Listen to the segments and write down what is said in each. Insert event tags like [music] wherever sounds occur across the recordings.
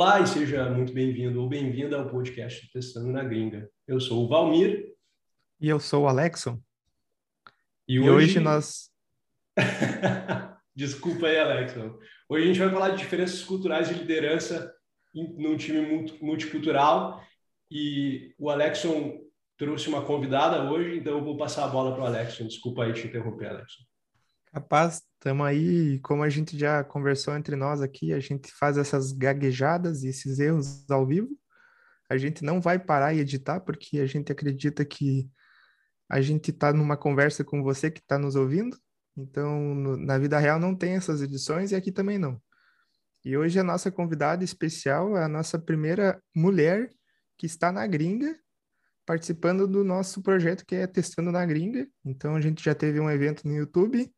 Olá e seja muito bem-vindo ou bem-vinda ao podcast Testando na Gringa. Eu sou o Valmir. E eu sou o Alexon. E, e hoje... nós. [laughs] Desculpa aí, Alexon. Hoje a gente vai falar de diferenças culturais de liderança num time multicultural e o Alexon trouxe uma convidada hoje, então eu vou passar a bola para o Alexon. Desculpa aí te interromper, Alexon. Capaz, estamos aí, como a gente já conversou entre nós aqui, a gente faz essas gaguejadas e esses erros ao vivo. A gente não vai parar e editar, porque a gente acredita que a gente está numa conversa com você que está nos ouvindo. Então, no, na vida real não tem essas edições e aqui também não. E hoje a nossa convidada especial é a nossa primeira mulher que está na gringa, participando do nosso projeto que é Testando na Gringa. Então, a gente já teve um evento no YouTube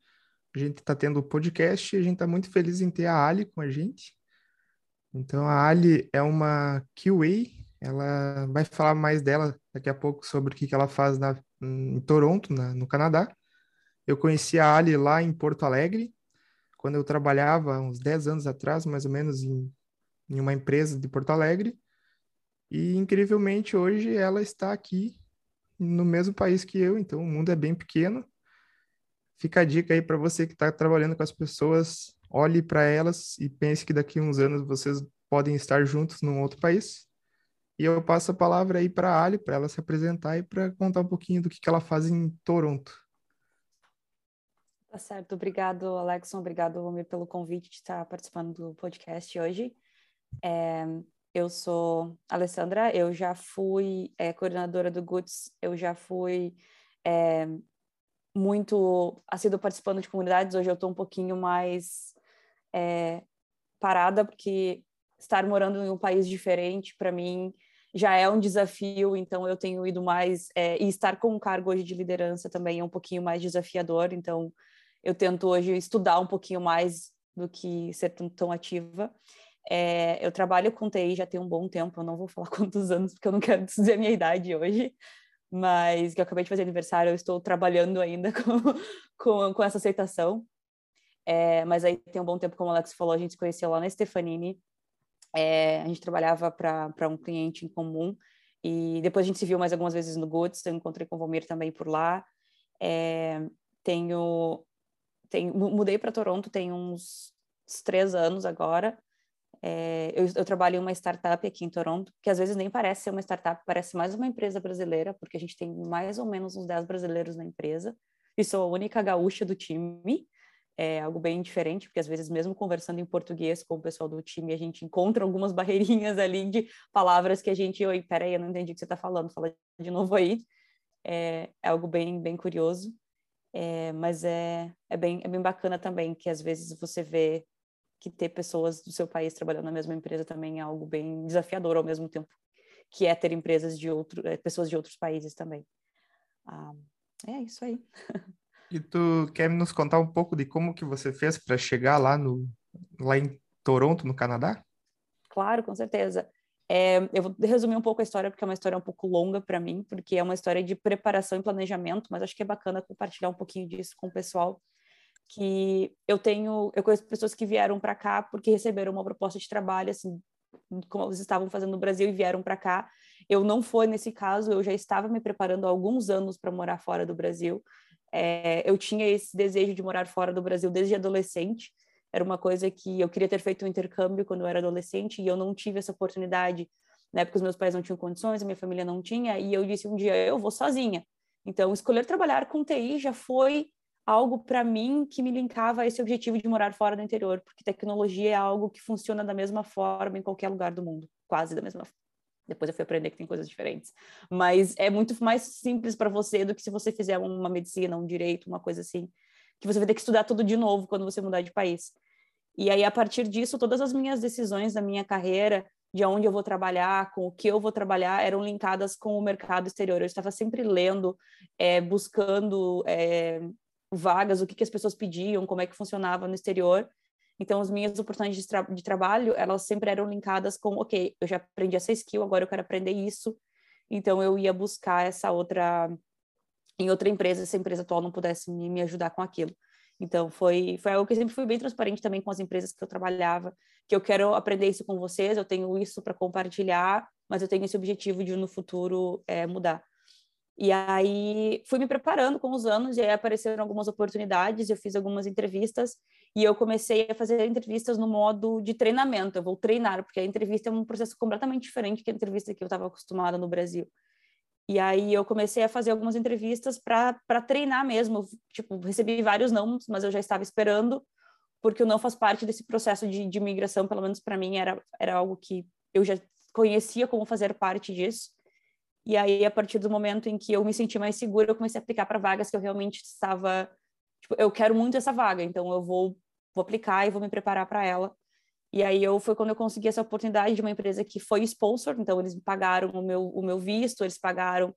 a gente está tendo podcast e a gente está muito feliz em ter a Ali com a gente. Então, a Ali é uma QA, ela vai falar mais dela daqui a pouco sobre o que, que ela faz na, em Toronto, na, no Canadá. Eu conheci a Ali lá em Porto Alegre, quando eu trabalhava uns 10 anos atrás, mais ou menos, em, em uma empresa de Porto Alegre. E, incrivelmente, hoje ela está aqui no mesmo país que eu, então o mundo é bem pequeno fica a dica aí para você que está trabalhando com as pessoas, olhe para elas e pense que daqui a uns anos vocês podem estar juntos num outro país. E eu passo a palavra aí para a Ali, para ela se apresentar e para contar um pouquinho do que, que ela faz em Toronto. Tá certo, obrigado, Alexson, obrigado, Almir, pelo convite de estar participando do podcast hoje. É, eu sou Alessandra, eu já fui é, coordenadora do GUTS, eu já fui é, muito assíduo participando de comunidades, hoje eu estou um pouquinho mais é, parada, porque estar morando em um país diferente, para mim, já é um desafio, então eu tenho ido mais, é, e estar com um cargo hoje de liderança também é um pouquinho mais desafiador, então eu tento hoje estudar um pouquinho mais do que ser tão, ativa. É, eu trabalho com TI já tem um bom tempo, eu não vou falar [laughs] quantos anos, porque eu não quero dizer a minha idade hoje, mas que eu acabei de fazer aniversário, eu estou trabalhando ainda [laughs] com, com, com essa aceitação. É, mas aí tem um bom tempo, como o Alex falou, a gente se conheceu lá na Stefanini, é, a gente trabalhava para um cliente em comum, e depois a gente se viu mais algumas vezes no Goods, eu encontrei com o Valmir também por lá. É, tenho, tenho, mudei para Toronto tem uns três anos agora, é, eu, eu, trabalho em uma startup aqui em Toronto, que às vezes nem parece ser uma startup, parece mais uma empresa brasileira, porque a gente tem mais ou menos uns 10 brasileiros na empresa, e sou a única gaúcha do time, é algo bem diferente, porque às vezes mesmo conversando em português com o pessoal do time, a gente encontra algumas [laughs] barreirinhas ali de palavras que a gente, oi, peraí, eu não entendi o que você está falando, fala de novo aí. É, é algo bem, bem curioso, é, mas é, é, bem, é bem bacana também, que às vezes você vê que ter pessoas do seu país trabalhando na mesma empresa também é algo bem desafiador ao mesmo tempo que é ter empresas de outro, é, pessoas de outros países também. Ah, é isso aí. [laughs] E tu quer nos contar um pouco de como que você fez para chegar lá no lá em Toronto, no Canadá? Claro, com certeza. É, eu vou resumir um pouco a história porque é uma história um pouco longa para mim, porque é uma história de preparação e planejamento, mas acho que é bacana compartilhar um pouquinho disso com o pessoal que eu tenho, eu conheço pessoas que vieram para cá porque receberam uma proposta de trabalho, assim, como eles estavam fazendo no Brasil e vieram para cá. Eu não foi nesse caso, eu já estava me preparando há alguns anos para morar fora do Brasil. É, eu tinha esse desejo de morar fora do Brasil desde adolescente. Era uma coisa que eu queria ter feito um intercâmbio quando eu era adolescente e eu não tive essa oportunidade, né? Porque os meus pais não tinham condições, a minha família não tinha, e eu disse um dia eu vou sozinha. Então, escolher trabalhar com TI já foi algo para mim que me linkava a esse objetivo de morar fora do interior, porque tecnologia é algo que funciona da mesma forma em qualquer lugar do mundo, quase da mesma forma. Depois eu fui aprender que tem coisas diferentes. Mas é muito mais simples para você do que se você fizer uma medicina, um direito, uma coisa assim, que você vai ter que estudar tudo de novo quando você mudar de país. E aí, a partir disso, todas as minhas decisões da minha carreira, de onde eu vou trabalhar, com o que eu vou trabalhar, eram linkadas com o mercado exterior. Eu estava sempre lendo, é, buscando é, vagas, o que, que as pessoas pediam, como é que funcionava no exterior. Então, as minhas oportunidades de, tra de, trabalho, elas sempre eram linkadas com, ok, eu já aprendi essa skill, agora eu quero aprender isso. Então, eu ia buscar essa outra, em outra empresa, se a empresa atual não pudesse me, me ajudar com aquilo. Então, foi, foi algo que sempre fui bem transparente também com as empresas que eu trabalhava, que eu quero aprender isso com vocês, eu tenho isso para compartilhar, mas eu tenho esse objetivo de no futuro é, mudar. E aí fui me preparando com os anos, e aí apareceram algumas oportunidades, eu fiz algumas entrevistas, e eu comecei a fazer entrevistas no modo de treinamento, eu vou treinar, porque a entrevista é um processo completamente diferente que a entrevista que eu estava acostumada no Brasil. E aí eu comecei a fazer algumas entrevistas para treinar mesmo, tipo, recebi vários não, mas eu já estava esperando, porque o não faz parte desse processo de, de migração, pelo menos para mim era, era algo que eu já conhecia como fazer parte disso. E aí, a partir do momento em que eu me senti mais segura, eu comecei a aplicar para vagas que eu realmente estava. Tipo, eu quero muito essa vaga, então eu vou, vou aplicar e vou me preparar para ela. E aí eu foi quando eu consegui essa oportunidade de uma empresa que foi sponsor, então eles me pagaram o meu, o meu visto, eles pagaram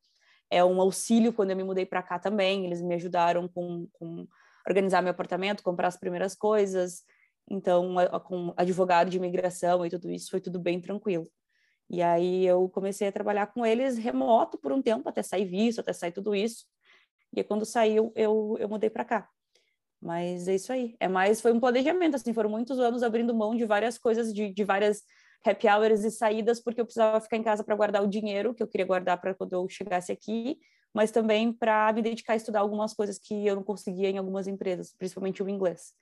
é, um auxílio quando eu me mudei para cá também, eles me ajudaram com, com organizar meu apartamento, comprar as primeiras coisas, então com advogado de imigração e tudo isso foi tudo bem tranquilo. E aí eu comecei a trabalhar com eles remoto por um tempo, até sair visto, até sair tudo isso. E quando saiu, eu, eu mudei para cá. Mas é isso aí. É mais, foi um planejamento, assim, foram muitos anos abrindo mão de várias coisas, de, de várias happy hours e saídas, porque eu precisava ficar em casa para guardar o dinheiro que eu queria guardar para quando eu chegasse aqui, mas também para me dedicar a estudar algumas coisas que eu não conseguia em algumas empresas, principalmente o inglês.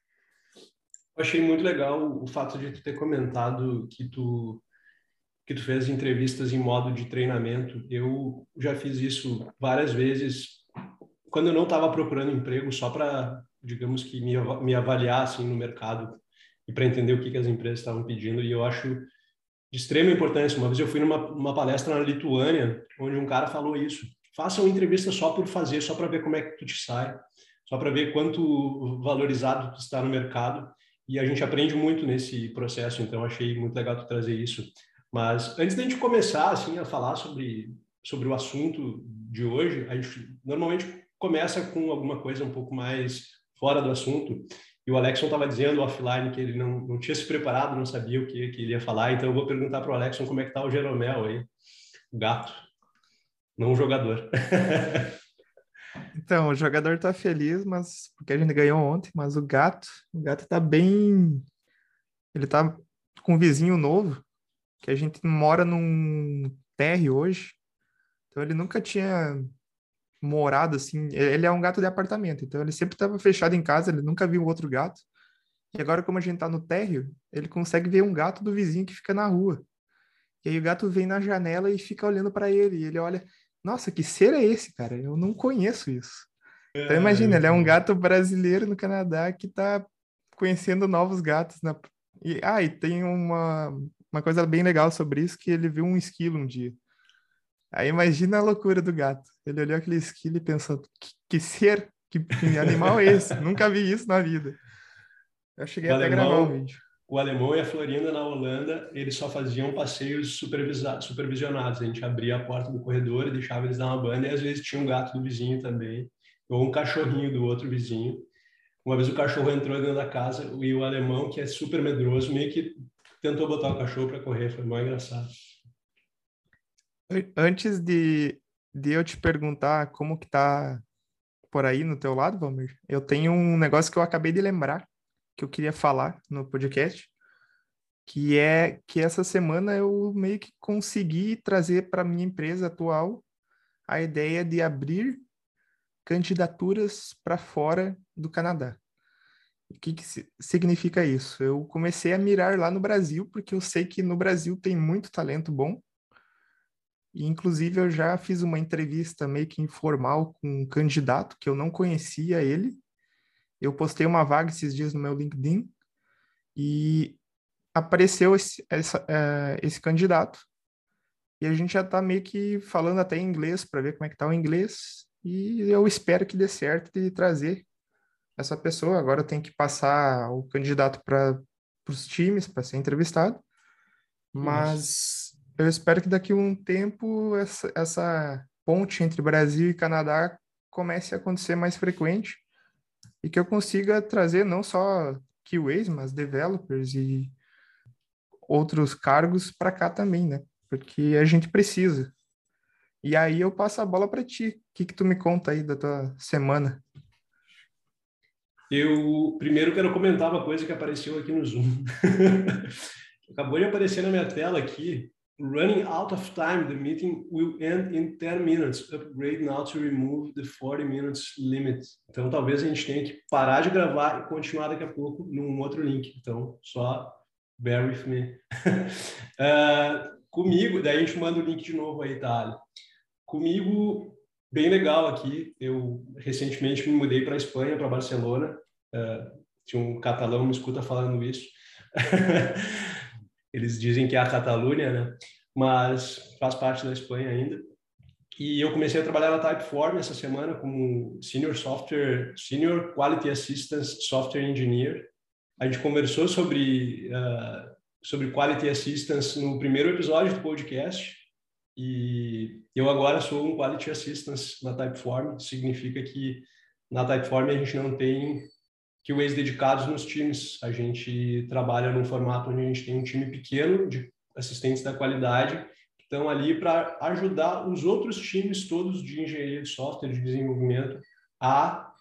Eu achei muito legal o fato de tu ter comentado que tu que tu fez entrevistas em modo de treinamento. Eu já fiz isso várias vezes quando eu não estava procurando emprego, só para, digamos que, me, me avaliar assim, no mercado e para entender o que, que as empresas estavam pedindo. E eu acho de extrema importância. Uma vez eu fui numa, numa palestra na Lituânia, onde um cara falou isso. Faça uma entrevista só por fazer, só para ver como é que tu te sai, só para ver quanto valorizado tu está no mercado. E a gente aprende muito nesse processo, então achei muito legal tu trazer isso. Mas antes da gente começar assim a falar sobre sobre o assunto de hoje, a gente normalmente começa com alguma coisa um pouco mais fora do assunto. E o Alexson estava dizendo offline que ele não, não tinha se preparado, não sabia o que, que ele ia falar. Então eu vou perguntar para o Alexson como é que está o Jeromel aí, o gato, não o jogador. [laughs] então, o jogador está feliz, mas porque a gente ganhou ontem, mas o gato, o gato está bem, ele está com um vizinho novo que a gente mora num térreo hoje, então ele nunca tinha morado assim. Ele é um gato de apartamento, então ele sempre estava fechado em casa, ele nunca viu outro gato. E agora, como a gente tá no térreo, ele consegue ver um gato do vizinho que fica na rua. E aí o gato vem na janela e fica olhando para ele. E ele olha, nossa, que ser é esse, cara? Eu não conheço isso. Então imagina, ele é um gato brasileiro no Canadá que está conhecendo novos gatos. Na... E, ah, e tem uma, uma coisa bem legal sobre isso, que ele viu um esquilo um dia. Aí imagina a loucura do gato. Ele olhou aquele esquilo e pensou, que, que ser, que, que, animal é esse? [laughs] Nunca vi isso na vida. Eu cheguei o até alemão, a gravar um vídeo. O alemão e a Florinda na Holanda, eles só faziam passeios supervisionados. A gente abria a porta do corredor e deixava eles dar uma banda, e às vezes tinha um gato do vizinho também, ou um cachorrinho do outro vizinho. Uma vez o cachorro entrou dentro da casa e o alemão, que é super medroso, meio que tentou botar o cachorro para correr, foi mais engraçado. Antes de, de eu te perguntar como que tá por aí no teu lado, Valmir, eu tenho um negócio que eu acabei de lembrar que eu queria falar no podcast, que é que essa semana eu meio que consegui trazer para minha empresa atual a ideia de abrir candidaturas para fora do Canadá. O que, que significa isso? Eu comecei a mirar lá no Brasil, porque eu sei que no Brasil tem muito talento bom. E, inclusive, eu já fiz uma entrevista meio que informal com um candidato que eu não conhecia ele. Eu postei uma vaga esses dias no meu LinkedIn e apareceu esse, essa, uh, esse candidato. E a gente já está meio que falando até em inglês para ver como é que está o inglês. E eu espero que dê certo de trazer essa pessoa. Agora tem que passar o candidato para os times para ser entrevistado. Mas eu espero que daqui a um tempo essa, essa ponte entre Brasil e Canadá comece a acontecer mais frequente e que eu consiga trazer não só QAs, mas developers e outros cargos para cá também, né? Porque a gente precisa. E aí eu passo a bola para ti. O que, que tu me conta aí da tua semana? Eu primeiro quero comentar uma coisa que apareceu aqui no Zoom. [laughs] Acabou de aparecer na minha tela aqui. Running out of time, the meeting will end in 10 minutes. Upgrade now to remove the 40 minutes limit. Então, talvez a gente tenha que parar de gravar e continuar daqui a pouco num outro link. Então, só bear with me. uh, [laughs] comigo, daí a gente manda o link de novo aí, tá? Comigo, bem legal aqui. Eu recentemente me mudei para a Espanha, para Barcelona. Uh, tinha um catalão me escuta falando isso. [laughs] Eles dizem que é a Catalunha, né? Mas faz parte da Espanha ainda. E eu comecei a trabalhar na Typeform essa semana como Senior Software, Senior Quality Assistance Software Engineer. A gente conversou sobre uh, sobre Quality Assistance no primeiro episódio do podcast. E eu agora sou um Quality Assistance na Typeform. Significa que na Typeform a gente não tem QAs dedicados nos times. A gente trabalha num formato onde a gente tem um time pequeno de assistentes da qualidade que estão ali para ajudar os outros times todos de engenharia de software, de desenvolvimento, a,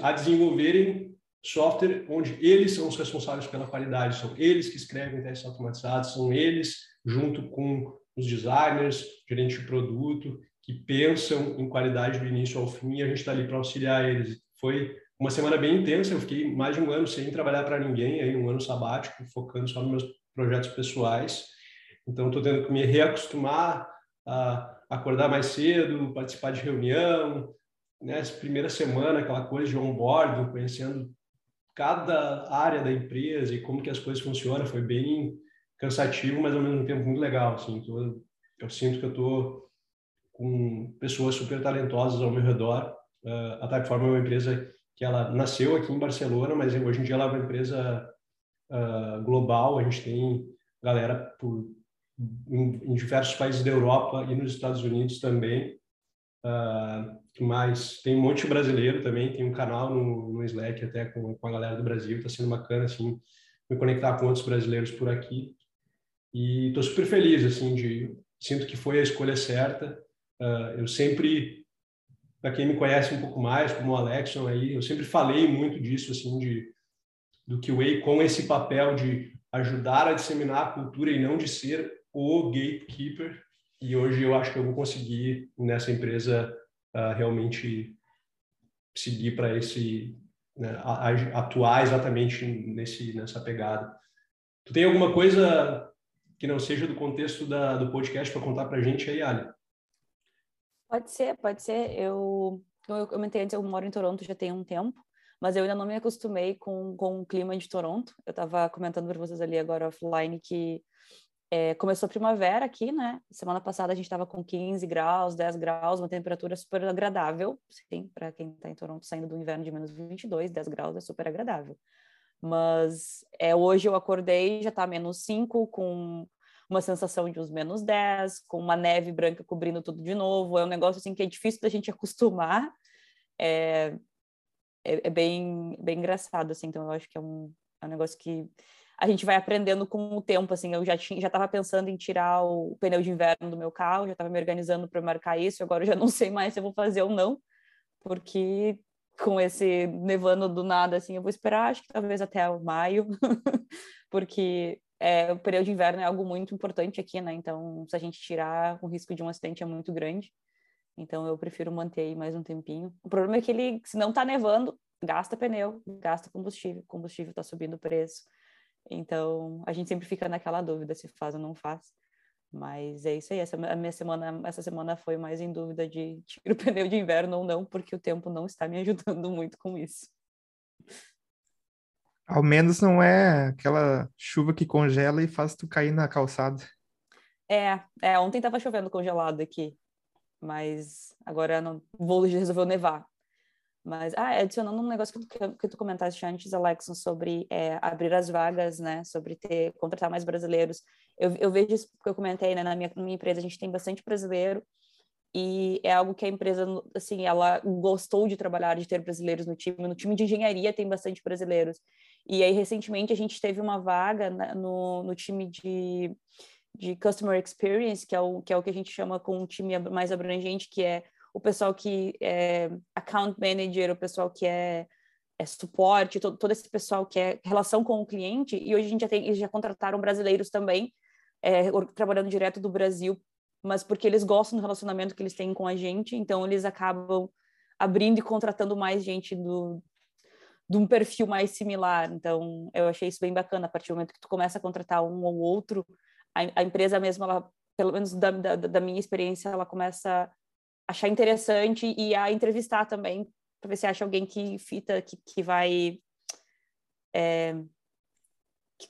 a desenvolverem software onde eles são os responsáveis pela qualidade, são eles que escrevem testes automatizados, são eles, junto com os designers, gerente de produto, que pensam em qualidade do início ao fim, e a gente está ali para auxiliar eles. Foi uma semana bem intensa, eu fiquei mais de um ano sem trabalhar para ninguém, aí um ano sabático, focando só nos meus projetos pessoais. Então, estou tendo que me reacostumar a acordar mais cedo, participar de reunião, né? Essa primeira semana, aquela coisa de onboarding, conhecendo cada área da empresa e como que as coisas funcionam, foi bem cansativo, mas ao mesmo tempo muito legal. Assim, tô, eu sinto que eu estou com pessoas super talentosas ao meu redor. Uh, a Typeform é uma empresa que ela nasceu aqui em Barcelona, mas hoje em dia ela é uma empresa uh, global. A gente tem galera por, em, em, diversos países da Europa e nos Estados Unidos também. Uh, mais tem um monte de brasileiro também. Tem um canal no, no Slack até com, com a galera do Brasil. Está sendo bacana assim me conectar com outros brasileiros por aqui. E estou super feliz assim de sinto que foi a escolha certa. Uh, eu sempre para quem me conhece um pouco mais, como o Alexson aí, eu sempre falei muito disso, assim, de, do QA com esse papel de ajudar a disseminar a cultura e não de ser o gatekeeper. E hoje eu acho que eu vou conseguir, nessa empresa, uh, realmente seguir para esse, né, atuar exatamente nesse, nessa pegada. Tu tem alguma coisa que não seja do contexto da, do podcast para contar para a gente aí, Ali? Pode ser, pode ser. Eu, eu comentei antes, eu moro em Toronto já tem um tempo, mas eu ainda não me acostumei com, com o clima de Toronto. Eu estava comentando para vocês ali agora offline que é, começou a primavera aqui, né? Semana passada a gente estava com 15 graus, 10 graus, uma temperatura super agradável. Sim, para quem está em Toronto saindo do inverno de menos 22, 10 graus é super agradável. Mas é, hoje eu acordei, já está menos 5, com uma sensação de uns menos 10, com uma neve branca cobrindo tudo de novo. É um negócio assim que é difícil da gente [laughs] acostumar. É, é, é bem, bem engraçado, assim. Então, eu acho que é um, é um negócio que a gente vai aprendendo com o tempo, assim. Eu já tinha, já estava pensando em tirar o pneu de inverno do meu carro, já estava me organizando para marcar isso. Agora eu já não sei mais se eu vou fazer ou não, porque com esse nevando do nada, assim, eu vou esperar, acho que talvez até maio, [laughs] porque é, o período de inverno é algo muito importante aqui, né? Então, se a gente tirar, o risco de um acidente é muito grande. Então, eu prefiro manter aí mais um tempinho. O problema é que ele, se não tá nevando, gasta pneu, gasta combustível, combustível tá subindo o preço. Então, a gente sempre fica naquela dúvida se faz ou não faz. Mas é isso aí. Essa, a minha semana, essa semana foi mais em dúvida de tirar o [laughs] pneu de inverno ou não, porque o tempo não está me ajudando muito com isso. Ao menos não é aquela chuva que congela e faz tu cair na calçada. É, é ontem tava chovendo congelado aqui, mas agora não vou resolveu nevar. Mas, ah, adicionando um negócio que tu, que tu comentaste antes, Alexson, sobre é, abrir as vagas, né, sobre ter, contratar mais brasileiros. Eu, eu vejo isso que eu comentei, né, na minha, na minha empresa, a gente tem bastante brasileiro, e é algo que a empresa, assim, ela gostou de trabalhar, de ter brasileiros no time. No time de engenharia tem bastante brasileiros. E aí, recentemente, a gente teve uma vaga no, no time de, de Customer Experience, que é, o, que é o que a gente chama com um time mais abrangente, que é o pessoal que é account manager, o pessoal que é é, suporte, todo, todo esse pessoal que é relação com o cliente, e hoje a gente já tem, eles já contrataram brasileiros também, é, trabalhando direto do Brasil, mas porque eles gostam do relacionamento que eles têm com a gente, então eles acabam abrindo e contratando mais gente do, de um perfil mais similar. Então, eu achei isso bem bacana. A partir do momento que tu começa a contratar um ou outro, a, a empresa mesmo, ela, pelo menos da, da, da, minha experiência, ela começa a achar interessante e a entrevistar também, para ver se acha alguém que fita, que, que vai. É,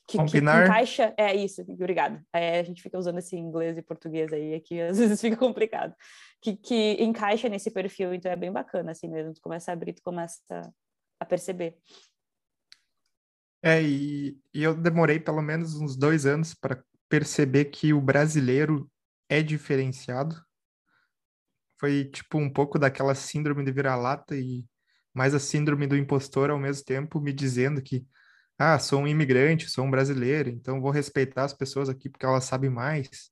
que, Combinar. que encaixa. É isso, obrigada. É, a gente fica usando esse inglês e português aí, aqui [laughs] às vezes fica complicado. Que, que encaixa nesse perfil, então é bem bacana assim mesmo. Tu começa a abrir, tu começa a perceber. É, e, e eu demorei pelo menos uns dois anos para perceber que o brasileiro é diferenciado. Foi tipo um pouco daquela síndrome de vira-lata e mais a síndrome do impostor ao mesmo tempo, me dizendo que ah, sou um imigrante, sou um brasileiro, então vou respeitar as pessoas aqui porque elas sabem mais.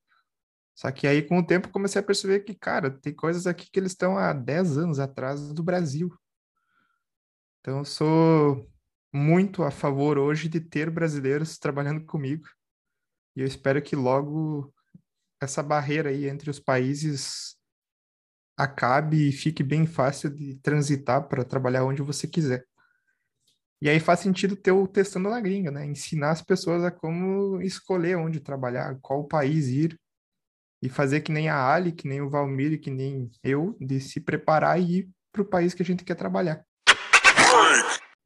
Só que aí, com o tempo, comecei a perceber que, cara, tem coisas aqui que eles estão há 10 anos atrás do Brasil. Então, eu sou muito a favor hoje de ter brasileiros trabalhando comigo. E eu espero que logo essa barreira aí entre os países acabe e fique bem fácil de transitar para trabalhar onde você quiser. E aí faz sentido ter o Testando na Gringa, né? Ensinar as pessoas a como escolher onde trabalhar, qual país ir, e fazer que nem a Ali, que nem o Valmir, que nem eu, de se preparar e ir para o país que a gente quer trabalhar.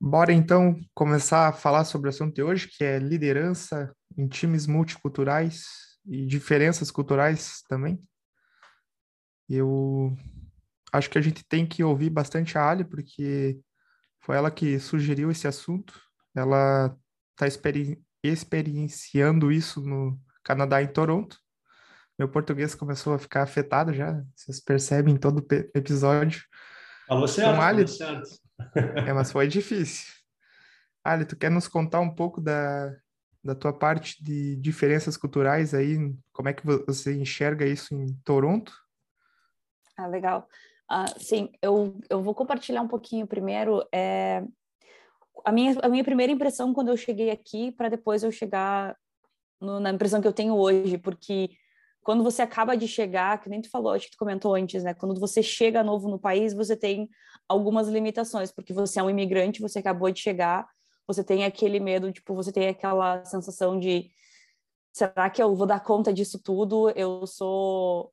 Bora então começar a falar sobre o assunto de hoje, que é liderança em times multiculturais e diferenças culturais também. Eu acho que a gente tem que ouvir bastante a Ali, porque foi ela que sugeriu esse assunto. Ela está experi experienciando isso no Canadá, em Toronto. Meu português começou a ficar afetado já, vocês percebem em todo episódio. Falou certo, então, Ali... certo. é, mas foi difícil. Ali, tu quer nos contar um pouco da, da tua parte de diferenças culturais aí? Como é que você enxerga isso em Toronto? Ah, legal. Uh, sim, eu, eu vou compartilhar um pouquinho primeiro. É, a, minha, a minha primeira impressão quando eu cheguei aqui, para depois eu chegar no, na impressão que eu tenho hoje, porque quando você acaba de chegar, que nem tu falou, acho que tu comentou antes, né? Quando você chega novo no país, você tem algumas limitações, porque você é um imigrante, você acabou de chegar, você tem aquele medo, tipo, você tem aquela sensação de será que eu vou dar conta disso tudo? Eu sou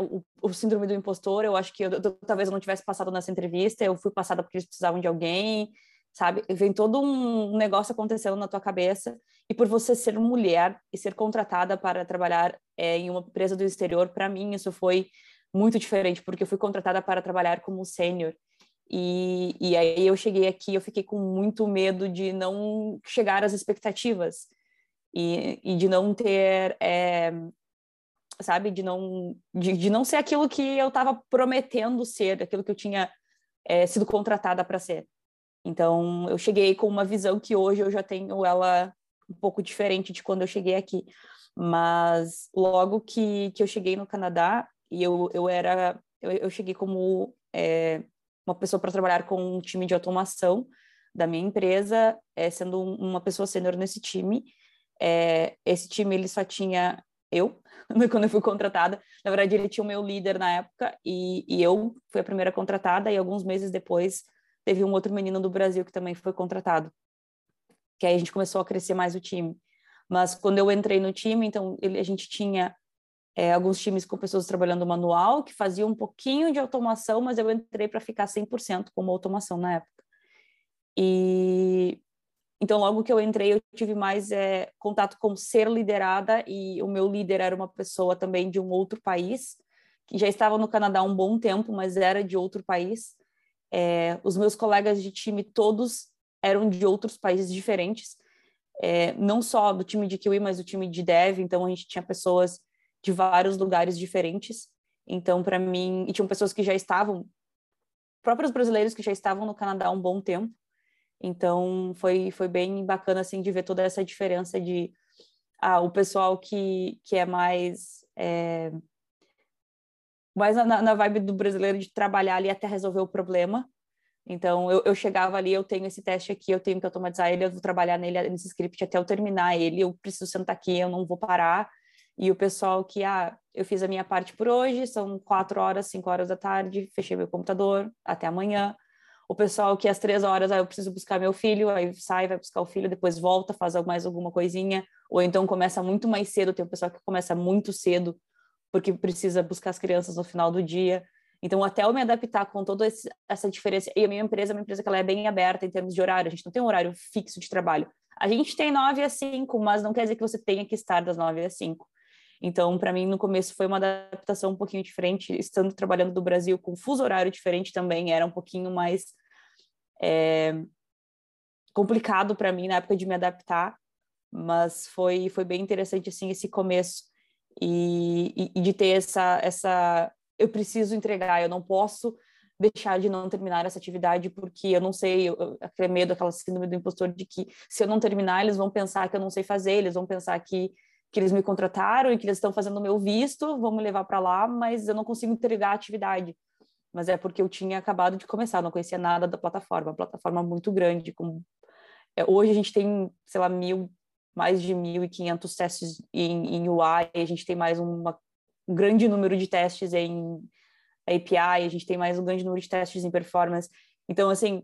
o, o, síndrome do impostor, eu acho que eu, eu, talvez eu não tivesse passado nessa entrevista, eu fui passada porque eles precisavam de alguém, sabe? Vem todo um negócio acontecendo na tua cabeça, e por você ser mulher e ser contratada para trabalhar é, em uma empresa do exterior, para mim isso foi muito diferente, porque eu fui contratada para trabalhar como sênior, e, e aí eu cheguei aqui, eu fiquei com muito medo de não chegar às expectativas, e, e de não ter é, sabe? De não, de, de não ser aquilo que eu estava prometendo ser, aquilo que eu tinha é, sido contratada para ser. Então, eu cheguei com uma visão que hoje eu já tenho ela um pouco diferente de quando eu cheguei aqui. Mas logo que, que eu cheguei no Canadá, e eu, eu era. Eu, eu cheguei como é, uma pessoa para trabalhar com um time de automação da minha empresa, é, sendo uma pessoa sênior nesse time. É, esse time ele só tinha eu, [laughs] quando eu fui contratada. Na verdade, ele tinha o meu líder na época e, e eu fui a primeira contratada e alguns meses depois teve um outro menino do Brasil que também foi contratado. Que aí a gente começou a crescer mais o time. Mas quando eu entrei no time, então ele, a gente tinha é, alguns times com pessoas trabalhando manual, que faziam um pouquinho de automação, mas eu entrei para ficar 100% como automação na época. E, então, logo que eu entrei, eu tive mais é, contato com ser liderada e o meu líder era uma pessoa também de um outro país, que já estava no Canadá há um bom tempo, mas era de outro país. É, os meus colegas de time todos eram de outros países diferentes, é, não só do time de Kiwi, mas do time de Dev. Então, a gente tinha pessoas de vários lugares diferentes. Então, para mim, e tinham pessoas que já estavam, próprios brasileiros que já estavam no Canadá há um bom tempo. Então foi, foi bem bacana assim de ver toda essa diferença de ah, o pessoal que, que é mais é, mais na, na vibe do brasileiro de trabalhar ali até resolver o problema. Então, eu, eu, chegava ali, eu tenho esse teste aqui, eu tenho que automatizar ele, eu vou trabalhar nele, nesse script até eu terminar ele, eu preciso sentar aqui, eu não vou parar. E o pessoal que, ah, eu fiz a minha parte por hoje, são quatro horas, cinco horas da tarde, fechei meu computador, até amanhã. O pessoal que às três horas, ah, eu preciso buscar meu filho, aí sai, vai buscar o filho, depois volta, faz mais alguma coisinha. Ou então começa muito mais cedo, tem o pessoal que começa muito cedo, porque precisa buscar as crianças no final do dia. Então, até eu me adaptar com toda essa diferença, e a minha empresa é uma empresa que ela é bem aberta em termos de horário, a gente não tem um horário fixo de trabalho. A gente tem nove a cinco, mas não quer dizer que você tenha que estar das nove às cinco. Então, para mim, no começo foi uma adaptação um pouquinho diferente, estando trabalhando do Brasil com fuso horário diferente também, era um pouquinho mais é, complicado para mim na época de me adaptar, mas foi, foi bem interessante, assim, esse começo e, e, e de ter essa, essa eu preciso entregar, eu não posso deixar de não terminar essa atividade porque eu não sei, eu, aquele medo, aquela síndrome do impostor de que se eu não terminar, eles vão pensar que eu não sei fazer, eles vão pensar que, que eles me contrataram e que eles estão fazendo o meu visto, vão me levar para lá, mas eu não consigo entregar a atividade. Mas é porque eu tinha acabado de começar, não conhecia nada da plataforma, uma plataforma muito grande, com... É, hoje a gente tem, sei lá, mil, mais de 1.500 testes em, em UI, a gente tem mais uma um grande número de testes em API, a gente tem mais um grande número de testes em performance. Então, assim,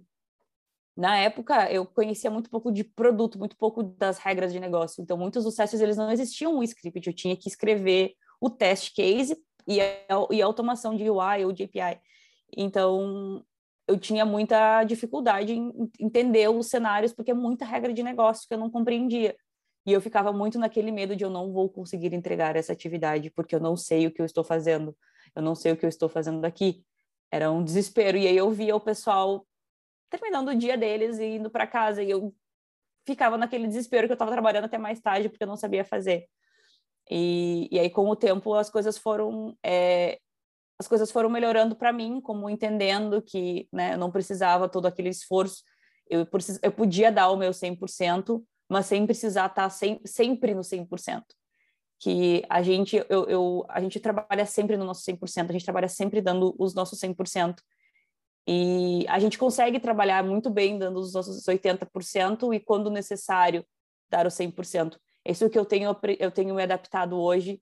na época eu conhecia muito pouco de produto, muito pouco das regras de negócio. Então, muitos dos testes eles não existiam um script, eu tinha que escrever o test case e a, e a automação de UI ou de API. Então, eu tinha muita dificuldade em entender os cenários, porque é muita regra de negócio que eu não compreendia. E eu ficava muito naquele medo de eu não vou conseguir entregar essa atividade, porque eu não sei o que eu estou fazendo, eu não sei o que eu estou fazendo aqui. Era um desespero. E aí eu via o pessoal terminando o dia deles e indo para casa, e eu ficava naquele desespero que eu estava trabalhando até mais tarde, porque eu não sabia fazer. E, e aí, com o tempo, as coisas foram. É, as coisas foram melhorando para mim, como entendendo que né, eu não precisava todo aquele esforço, eu, precis, eu podia dar o meu 100%, mas sem precisar estar sem, sempre no 100%. Que a gente, eu, eu, a gente trabalha sempre no nosso 100%, a gente trabalha sempre dando os nossos 100%. E a gente consegue trabalhar muito bem dando os nossos 80% e, quando necessário, dar o 100%. Isso é que eu tenho, eu tenho me adaptado hoje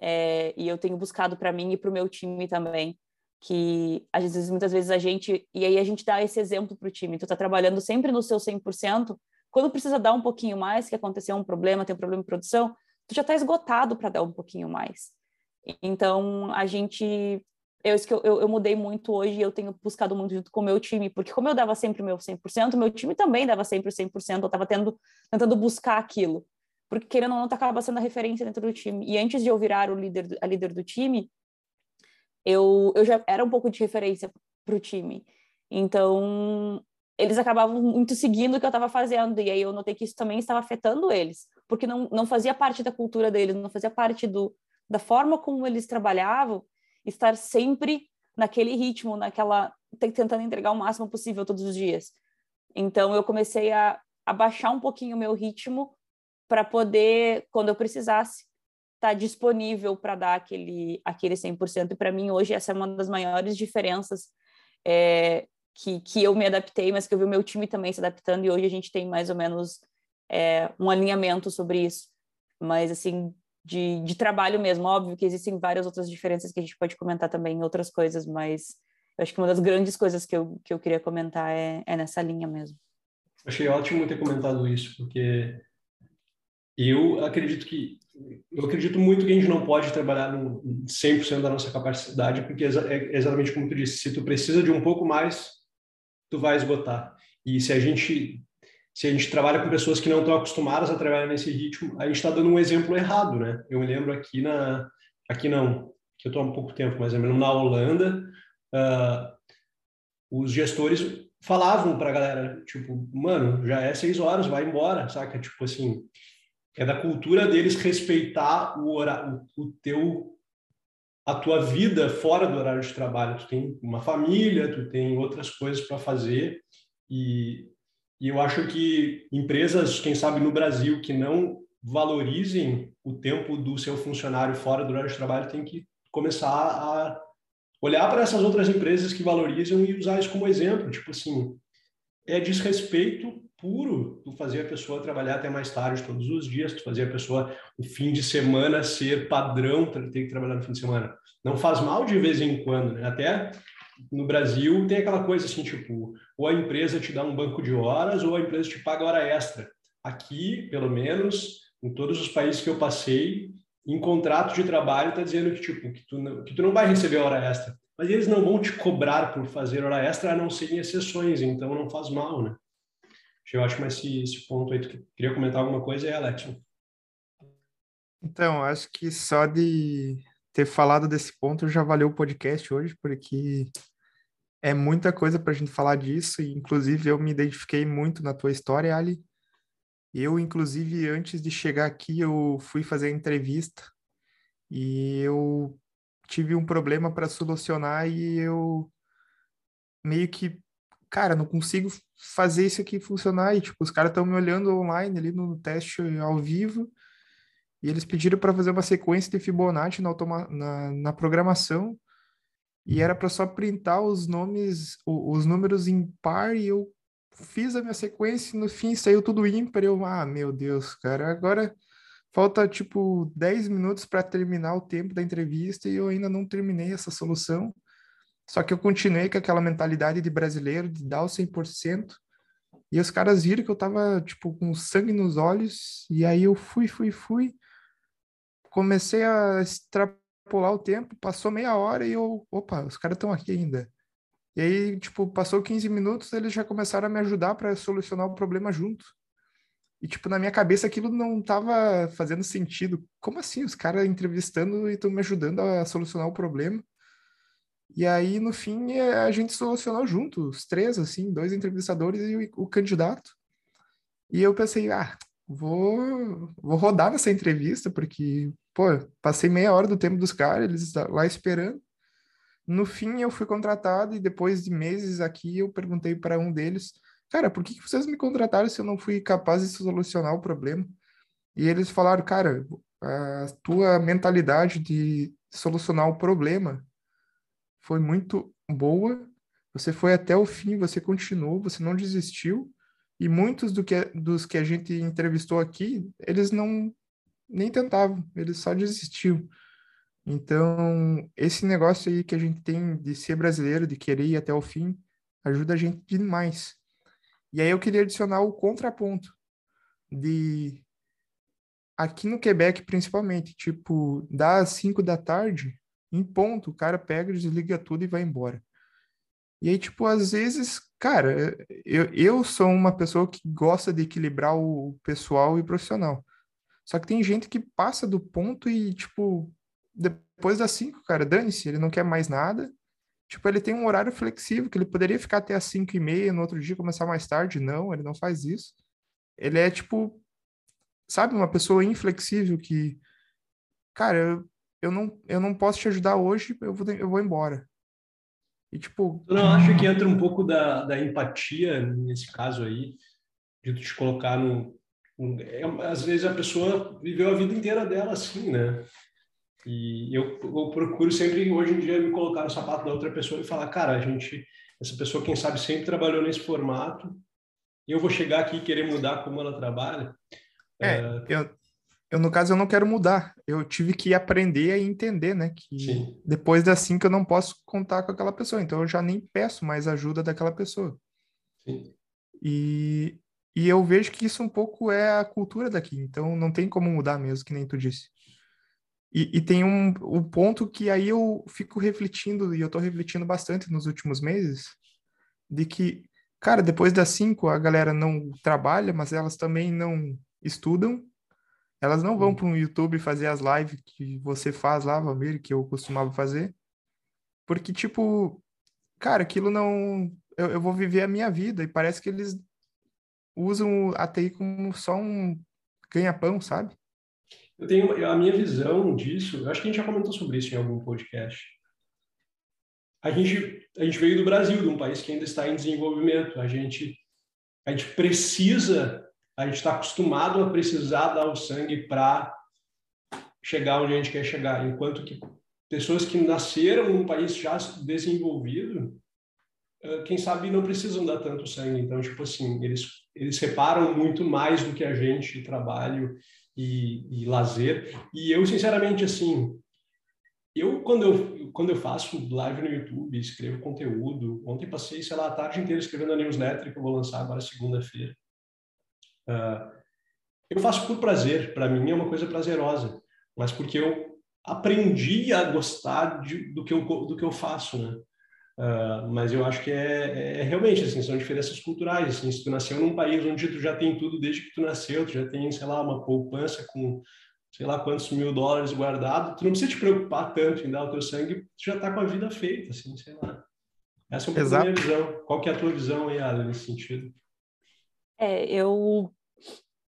é, e eu tenho buscado para mim e para o meu time também que às vezes muitas vezes a gente e aí a gente dá esse exemplo para o time tu está trabalhando sempre no seu 100% quando precisa dar um pouquinho mais, que aconteceu um problema, tem um problema de produção, tu já está esgotado para dar um pouquinho mais. Então, a gente. Eu, eu, eu mudei muito hoje eu tenho buscado muito junto com o meu time, porque como eu dava sempre o meu 100%, meu time também dava sempre o 100%, eu estava tentando buscar aquilo. Porque, querendo ou não, tu acaba sendo a referência dentro do time. E antes de eu virar o líder, a líder do time, eu, eu já era um pouco de referência para o time. Então, eles acabavam muito seguindo o que eu estava fazendo, e aí eu notei que isso também estava afetando eles, porque não, não fazia parte da cultura deles, não fazia parte do, da forma como eles trabalhavam, estar sempre naquele ritmo, naquela tentando entregar o máximo possível todos os dias. Então eu comecei a, a baixar um pouquinho o meu ritmo para poder, quando eu precisasse, estar tá disponível para dar aquele aquele 100%. E para mim hoje essa é uma das maiores diferenças é, que, que eu me adaptei, mas que eu vi o meu time também se adaptando, e hoje a gente tem mais ou menos é, um alinhamento sobre isso. Mas, assim, de, de trabalho mesmo, óbvio que existem várias outras diferenças que a gente pode comentar também em outras coisas, mas eu acho que uma das grandes coisas que eu, que eu queria comentar é, é nessa linha mesmo. Achei ótimo ter comentado isso, porque eu acredito que eu acredito muito que a gente não pode trabalhar no 100% da nossa capacidade, porque é, exatamente como tu disse, se tu precisa de um pouco mais, tu vai esgotar. E se a gente se a gente trabalha com pessoas que não estão acostumadas a trabalhar nesse ritmo, a gente está dando um exemplo errado, né? Eu me lembro aqui na aqui não, que eu estou há pouco tempo, mas eu me lembro na Holanda, uh, os gestores falavam para a galera, tipo, mano, já é seis horas, vai embora, saca? Tipo assim, é da cultura deles respeitar o horário, o teu a tua vida fora do horário de trabalho. Tu tem uma família, tu tem outras coisas para fazer e, e eu acho que empresas, quem sabe no Brasil, que não valorizem o tempo do seu funcionário fora do horário de trabalho, tem que começar a olhar para essas outras empresas que valorizam e usar isso como exemplo. Tipo assim, é desrespeito puro tu fazer a pessoa trabalhar até mais tarde todos os dias, tu fazer a pessoa o fim de semana ser padrão, ter que trabalhar no fim de semana. Não faz mal de vez em quando, né? Até no Brasil tem aquela coisa assim, tipo, ou a empresa te dá um banco de horas ou a empresa te paga hora extra. Aqui, pelo menos, em todos os países que eu passei, em contrato de trabalho está dizendo que tipo que tu não, que tu não vai receber hora extra, mas eles não vão te cobrar por fazer hora extra a não ser em exceções, então não faz mal, né? Eu acho que esse, esse ponto aí, tu queria comentar alguma coisa aí, Alex? Então, acho que só de ter falado desse ponto já valeu o podcast hoje, porque é muita coisa para a gente falar disso, e inclusive eu me identifiquei muito na tua história, Ali, eu, inclusive, antes de chegar aqui, eu fui fazer a entrevista e eu tive um problema para solucionar e eu meio que, cara, não consigo fazer isso aqui funcionar. E, tipo, os caras estão me olhando online ali no teste ao vivo e eles pediram para fazer uma sequência de Fibonacci na, na, na programação e era para só printar os nomes, os números em par e eu fiz a minha sequência e no fim saiu tudo ímpar. Eu, ah, meu Deus, cara, agora falta tipo 10 minutos para terminar o tempo da entrevista e eu ainda não terminei essa solução. Só que eu continuei com aquela mentalidade de brasileiro, de dar o 100%. E os caras viram que eu tava, tipo, com sangue nos olhos. E aí eu fui, fui, fui. Comecei a extrapolar o tempo. Passou meia hora e eu... Opa, os caras estão aqui ainda. E aí, tipo, passou 15 minutos, eles já começaram a me ajudar para solucionar o problema junto. E, tipo, na minha cabeça aquilo não estava fazendo sentido. Como assim? Os caras entrevistando e estão me ajudando a solucionar o problema. E aí, no fim, é, a gente solucionou junto, os três, assim, dois entrevistadores e o, o candidato. E eu pensei, ah, vou, vou rodar nessa entrevista, porque, pô, passei meia hora do tempo dos caras, eles lá esperando. No fim, eu fui contratado e depois de meses aqui, eu perguntei para um deles, cara, por que vocês me contrataram se eu não fui capaz de solucionar o problema? E eles falaram, cara, a tua mentalidade de solucionar o problema foi muito boa, você foi até o fim, você continuou, você não desistiu, e muitos do que, dos que a gente entrevistou aqui, eles não nem tentavam, eles só desistiam. Então, esse negócio aí que a gente tem de ser brasileiro, de querer ir até o fim, ajuda a gente demais. E aí eu queria adicionar o contraponto de aqui no Quebec principalmente, tipo, das 5 da tarde, em ponto, o cara pega, desliga tudo e vai embora. E aí, tipo, às vezes, cara, eu, eu sou uma pessoa que gosta de equilibrar o pessoal e o profissional. Só que tem gente que passa do ponto e, tipo, depois das 5, cara, dane-se, ele não quer mais nada. Tipo, ele tem um horário flexível, que ele poderia ficar até as 5 e meia, no outro dia começar mais tarde. Não, ele não faz isso. Ele é, tipo, sabe, uma pessoa inflexível que, cara, eu, não, eu não posso te ajudar hoje, eu vou, eu vou embora. E, tipo... Eu não acho que entra um pouco da, da empatia nesse caso aí, de te colocar no... Um, é, às vezes a pessoa viveu a vida inteira dela assim, né? E eu, eu, procuro sempre, hoje em dia, me colocar no sapato da outra pessoa e falar, cara, a gente, essa pessoa, quem sabe, sempre trabalhou nesse formato, e eu vou chegar aqui e querer mudar como ela trabalha. É, é... Eu, eu, no caso, eu não quero mudar. Eu tive que aprender e entender, né? Que Sim. depois das cinco eu não posso contar com aquela pessoa, então eu já nem peço mais ajuda daquela pessoa. Sim. E, e eu vejo que isso um pouco é a cultura daqui, então não tem como mudar mesmo, que nem tu disse. E, e, tem um, um ponto que aí eu fico refletindo, e eu tô refletindo bastante nos últimos meses, de que, cara, depois das cinco a galera não trabalha, mas elas também não estudam, elas não vão para o YouTube fazer as lives que você faz lá, Valmir, que eu costumava fazer, porque, tipo, cara, aquilo não. Eu, eu vou viver a minha vida, e parece que eles usam a TI como só um ganha-pão, sabe? Eu tenho a minha visão disso, acho que a gente já comentou sobre isso em algum podcast. A gente, a gente veio do Brasil, de um país que ainda está em desenvolvimento. A gente, a gente precisa, a gente está acostumado a precisar dar o sangue para chegar onde a gente quer chegar. Enquanto que pessoas que nasceram num país já desenvolvido, quem sabe não precisam dar tanto sangue. Então, tipo assim, eles, eles reparam muito mais do que a gente, trabalho e, e lazer. E eu, sinceramente, assim, eu quando eu quando eu faço live no YouTube, escrevo conteúdo, ontem passei, sei lá, a tarde inteira escrevendo a newsletter que eu vou lançar agora segunda-feira. Uh, eu faço por prazer, para mim é uma coisa prazerosa, mas porque eu aprendi a gostar de, do, que eu, do que eu faço, né? Uh, mas eu acho que é, é, realmente assim, são diferenças culturais. Assim, se tu nasceu num país onde tu já tem tudo desde que tu nasceu, tu já tem, sei lá, uma poupança com sei lá quantos mil dólares guardado, tu não precisa te preocupar tanto em dar o teu sangue, tu já está com a vida feita, assim, sei lá. Essa é uma minha visão. Qual que é a tua visão aí, Alan, nesse sentido? É, eu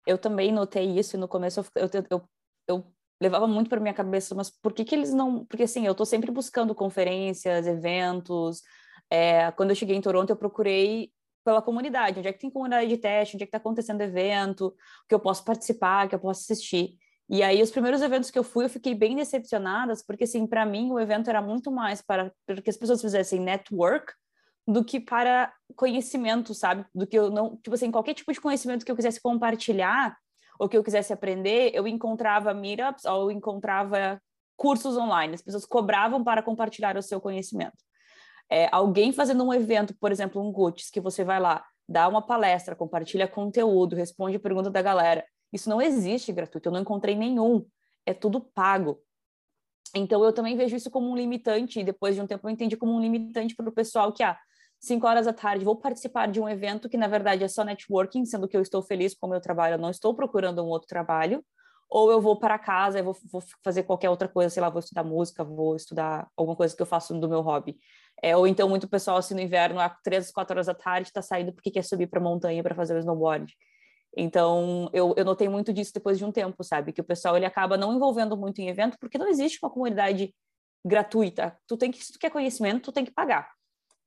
eu também notei isso no começo eu, eu, eu, eu levava muito para minha cabeça, mas por que que eles não... Porque assim, eu estou sempre buscando conferências, eventos. É, quando eu cheguei em Toronto, eu procurei pela comunidade, onde é que tem comunidade de teste, onde é que está acontecendo evento, que eu posso participar, que eu posso assistir. E aí, os primeiros eventos que eu fui, eu fiquei bem decepcionada, porque, assim, para mim, o evento era muito mais para, para que as pessoas fizessem network do que para conhecimento, sabe? Do que eu não, tipo assim, qualquer tipo de conhecimento que eu quisesse compartilhar ou que eu quisesse aprender, eu encontrava meetups ou encontrava cursos online. As pessoas cobravam para compartilhar o seu conhecimento. É, alguém fazendo um evento, por exemplo, um GUTS, que você vai lá, dá uma palestra, compartilha conteúdo, responde pergunta da galera. Isso não existe gratuito, eu não encontrei nenhum. É tudo pago. Então, eu também vejo isso como um limitante, e depois de um tempo eu entendi como um limitante para o pessoal que, ah, cinco horas da tarde, vou participar de um evento que, na verdade, é só networking, sendo que eu estou feliz com o meu trabalho, eu não estou procurando um outro trabalho, ou eu vou para casa, eu vou, vou, fazer qualquer outra coisa, sei lá, vou estudar música, vou estudar alguma coisa que eu faço do meu hobby. É, ou então, muito pessoal, assim, no inverno, às três, quatro horas da tarde, está saindo porque quer subir para a montanha para fazer o snowboard. Então, eu, eu notei muito disso depois de um tempo, sabe? Que o pessoal ele acaba não envolvendo muito em evento porque não existe uma comunidade gratuita. Tu tem que, se tu quer conhecimento, tu tem que pagar.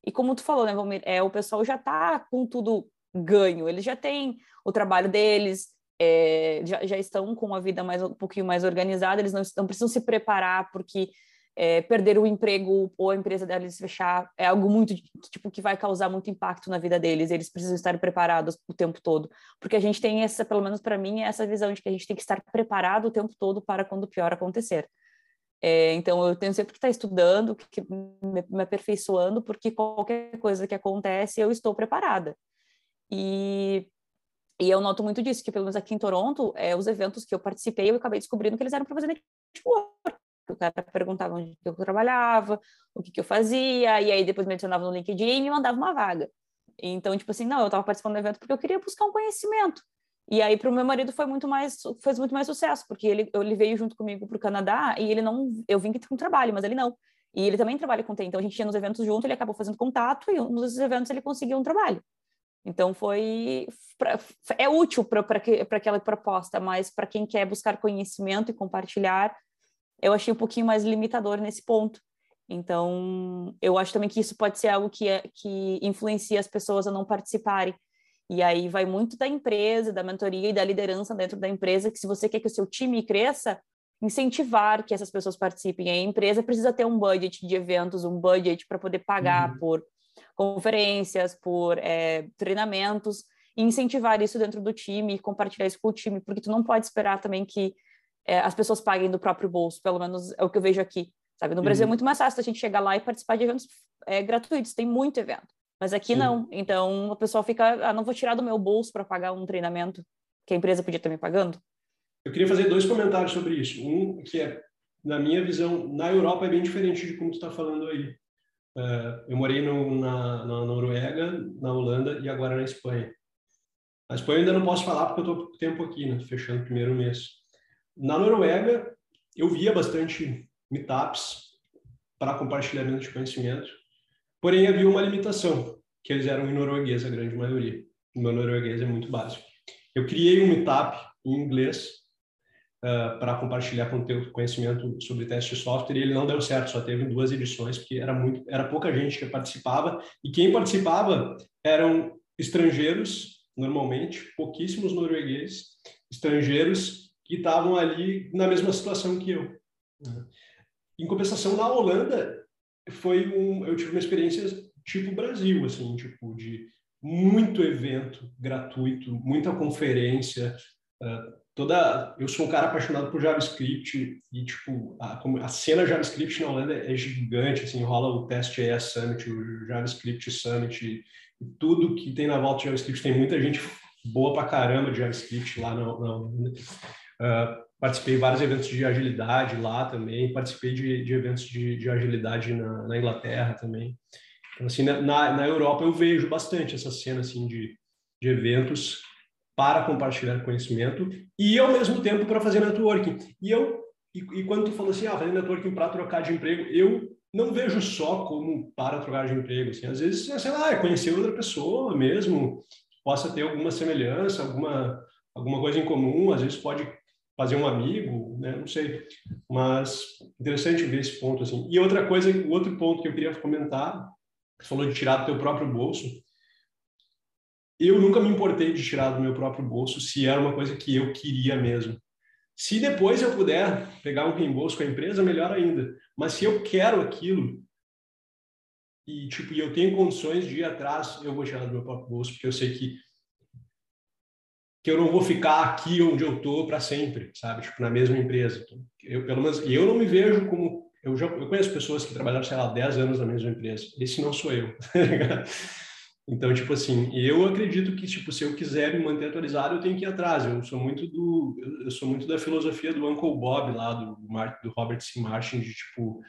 E como tu falou, né, Valmir, é, o pessoal já está com tudo ganho, eles já têm o trabalho deles, é, já, já estão com a vida mais um pouquinho mais organizada, eles não, não precisam se preparar porque é, perder o emprego ou a empresa deles fechar é algo muito tipo que vai causar muito impacto na vida deles. Eles precisam estar preparados o tempo todo, porque a gente tem essa, pelo menos para mim, essa visão de que a gente tem que estar preparado o tempo todo para quando o pior acontecer. É, então eu tenho sempre que estar estudando, que, que me, me aperfeiçoando, porque qualquer coisa que acontece eu estou preparada. E e eu noto muito disso, que pelo menos aqui em Toronto, é, os eventos que eu participei, eu acabei descobrindo que eles eram para fazer network o cara perguntava onde eu trabalhava, o que, que eu fazia, e aí depois me adicionava no LinkedIn e me mandava uma vaga. Então, tipo assim, não, eu estava participando do evento porque eu queria buscar um conhecimento. E aí, para o meu marido, foi muito mais, fez muito mais sucesso, porque ele, ele veio junto comigo para o Canadá e ele não, eu vim com trabalho, mas ele não. E ele também trabalha com TI, então a gente ia nos eventos junto, ele acabou fazendo contato e nos eventos ele conseguiu um trabalho. Então foi pra, é útil para aquela proposta, mas para quem quer buscar conhecimento e compartilhar, eu achei um pouquinho mais limitador nesse ponto. Então, eu acho também que isso pode ser algo que, é, que influencia as pessoas a não participarem. E aí vai muito da empresa, da mentoria e da liderança dentro da empresa, que se você quer que o seu time cresça, incentivar que essas pessoas participem. A empresa precisa ter um budget de eventos, um budget para poder pagar uhum. por conferências, por é, treinamentos, e incentivar isso dentro do time e compartilhar isso com o time, porque tu não pode esperar também que é, as pessoas paguem do próprio bolso, pelo menos é o que eu vejo aqui. Sabe? No Brasil é uhum. é muito mais fácil a gente chegar lá e participar de eventos é, gratuitos, tem muito evento. Mas aqui Sim. não. Então o pessoal fica, ah, não vou tirar do meu bolso para pagar um treinamento que a empresa podia estar me pagando. Eu queria fazer dois comentários sobre isso. Um que é, na minha visão, na Europa é bem diferente de como tu está falando aí. Uh, eu morei no, na, na, Noruega, na Holanda e agora na Espanha. Na Espanha eu ainda não posso falar porque eu estou tempo aqui, né? fechando o primeiro mês. Na Noruega, eu via bastante meetups para compartilhamento de conhecimento, porém havia uma limitação, que eles eram em norueguês, a grande maioria. O meu norueguês é muito básico. Eu criei um meetup em inglês uh, para compartilhar conteúdo, conhecimento sobre teste de software e ele não deu certo, só teve duas edições, porque era, muito, era pouca gente que participava e quem participava eram estrangeiros, normalmente, pouquíssimos noruegueses, estrangeiros que estavam ali na mesma situação que eu. Né? Em compensação, na Holanda, foi um, eu tive uma experiência tipo Brasil, assim, tipo de muito evento gratuito, muita conferência, uh, toda. Eu sou um cara apaixonado por JavaScript e tipo a, a cena JavaScript na Holanda é gigante, assim, rola o Test.js Summit, o JavaScript Summit, e tudo que tem na volta de JavaScript tem muita gente boa pra caramba de JavaScript lá na, na Holanda. Uh, participei de vários eventos de agilidade lá também, participei de, de eventos de, de agilidade na, na, Inglaterra também. Então, assim, na, na Europa eu vejo bastante essa cena, assim, de, de eventos para compartilhar conhecimento e, ao mesmo tempo, para fazer networking. E eu, e, e quando tu falou assim, ah, fazer networking para trocar de emprego, eu não vejo só como para trocar de emprego, assim, às vezes, sei lá, é conhecer outra pessoa mesmo, possa ter alguma semelhança, alguma, alguma coisa em comum, às vezes pode fazer um amigo, né? Não sei. Mas interessante ver esse ponto assim. E outra coisa, outro ponto que eu queria comentar, você falou de tirar do teu próprio bolso. Eu nunca me importei de tirar do meu próprio bolso se era uma coisa que eu queria mesmo. Se depois eu puder pegar um reembolso com a empresa, melhor ainda. Mas se eu quero aquilo e tipo, eu tenho condições de ir atrás, eu vou tirar do meu próprio bolso, porque eu sei que que eu não vou ficar aqui onde eu tô para sempre, sabe? Tipo, na mesma empresa. Eu, pelo menos, eu não me vejo como... Eu já eu conheço pessoas que trabalharam, sei lá, 10 anos na mesma empresa. Esse não sou eu. [laughs] Então, tipo assim, eu acredito que, tipo, se eu quiser me manter atualizado, eu tenho que ir atrás. Eu sou muito do... Eu sou muito da filosofia do Uncle Bob lá, do, do Robert C. Martin, de, tipo...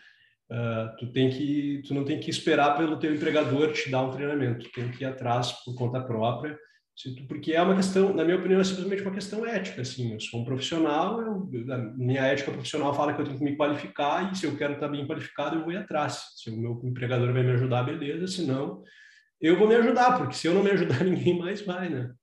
Uh, tu tem que tu não tem que esperar pelo teu empregador te dar um treinamento tu tem que ir atrás por conta própria porque é uma questão, na minha opinião, é simplesmente uma questão ética. Assim, eu sou um profissional, eu, a minha ética profissional fala que eu tenho que me qualificar e se eu quero estar bem qualificado, eu vou ir atrás. Se o meu empregador vai me ajudar, beleza. Se não, eu vou me ajudar, porque se eu não me ajudar, [laughs] ninguém mais vai, né?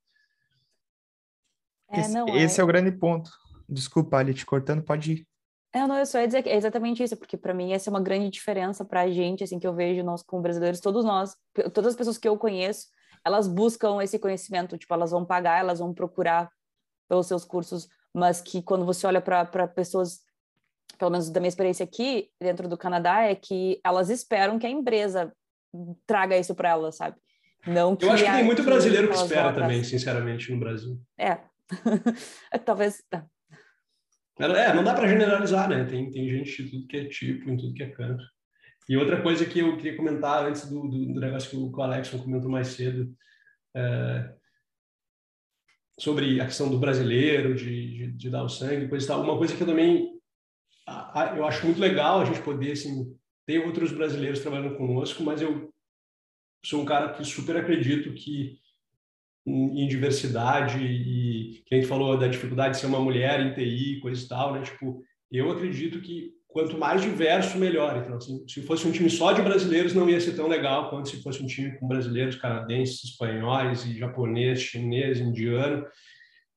É, não, esse, é... é... o grande ponto. Desculpa, Ali, te cortando, pode ir. É, não, eu só ia dizer que é exatamente isso, porque para mim essa é uma grande diferença para a gente, assim, que eu vejo nós como brasileiros, todos nós, todas as pessoas que eu conheço, elas buscam esse conhecimento, tipo, elas vão pagar, elas vão procurar pelos seus cursos, mas que quando você olha para pessoas, pelo menos da minha experiência aqui, dentro do Canadá, é que elas esperam que a empresa traga isso para elas, sabe? Não que Eu acho que tem muito brasileiro que, que espera também, sinceramente, no Brasil. É. [laughs] Talvez. Tá. É, não dá para generalizar, né? Tem, tem gente de tudo que é tipo, em tudo que é canto. E outra coisa que eu queria comentar antes do, do, do negócio que o, Alex comentou mais cedo, é, sobre a questão do brasileiro, de, de, de, dar o sangue, coisa e tal. Uma coisa que eu também a, a, eu acho muito legal a gente poder assim, ter outros brasileiros trabalhando conosco, mas eu sou um cara que super acredito que em, diversidade e que a gente falou da dificuldade de ser uma mulher em TI, coisa e tal, né? Tipo, eu acredito que quanto mais diverso, melhor. Então, assim, se fosse um time só de brasileiros, não ia ser tão legal quanto se fosse um time com brasileiros, canadenses, espanhóis, e japonês, chinês, indiano,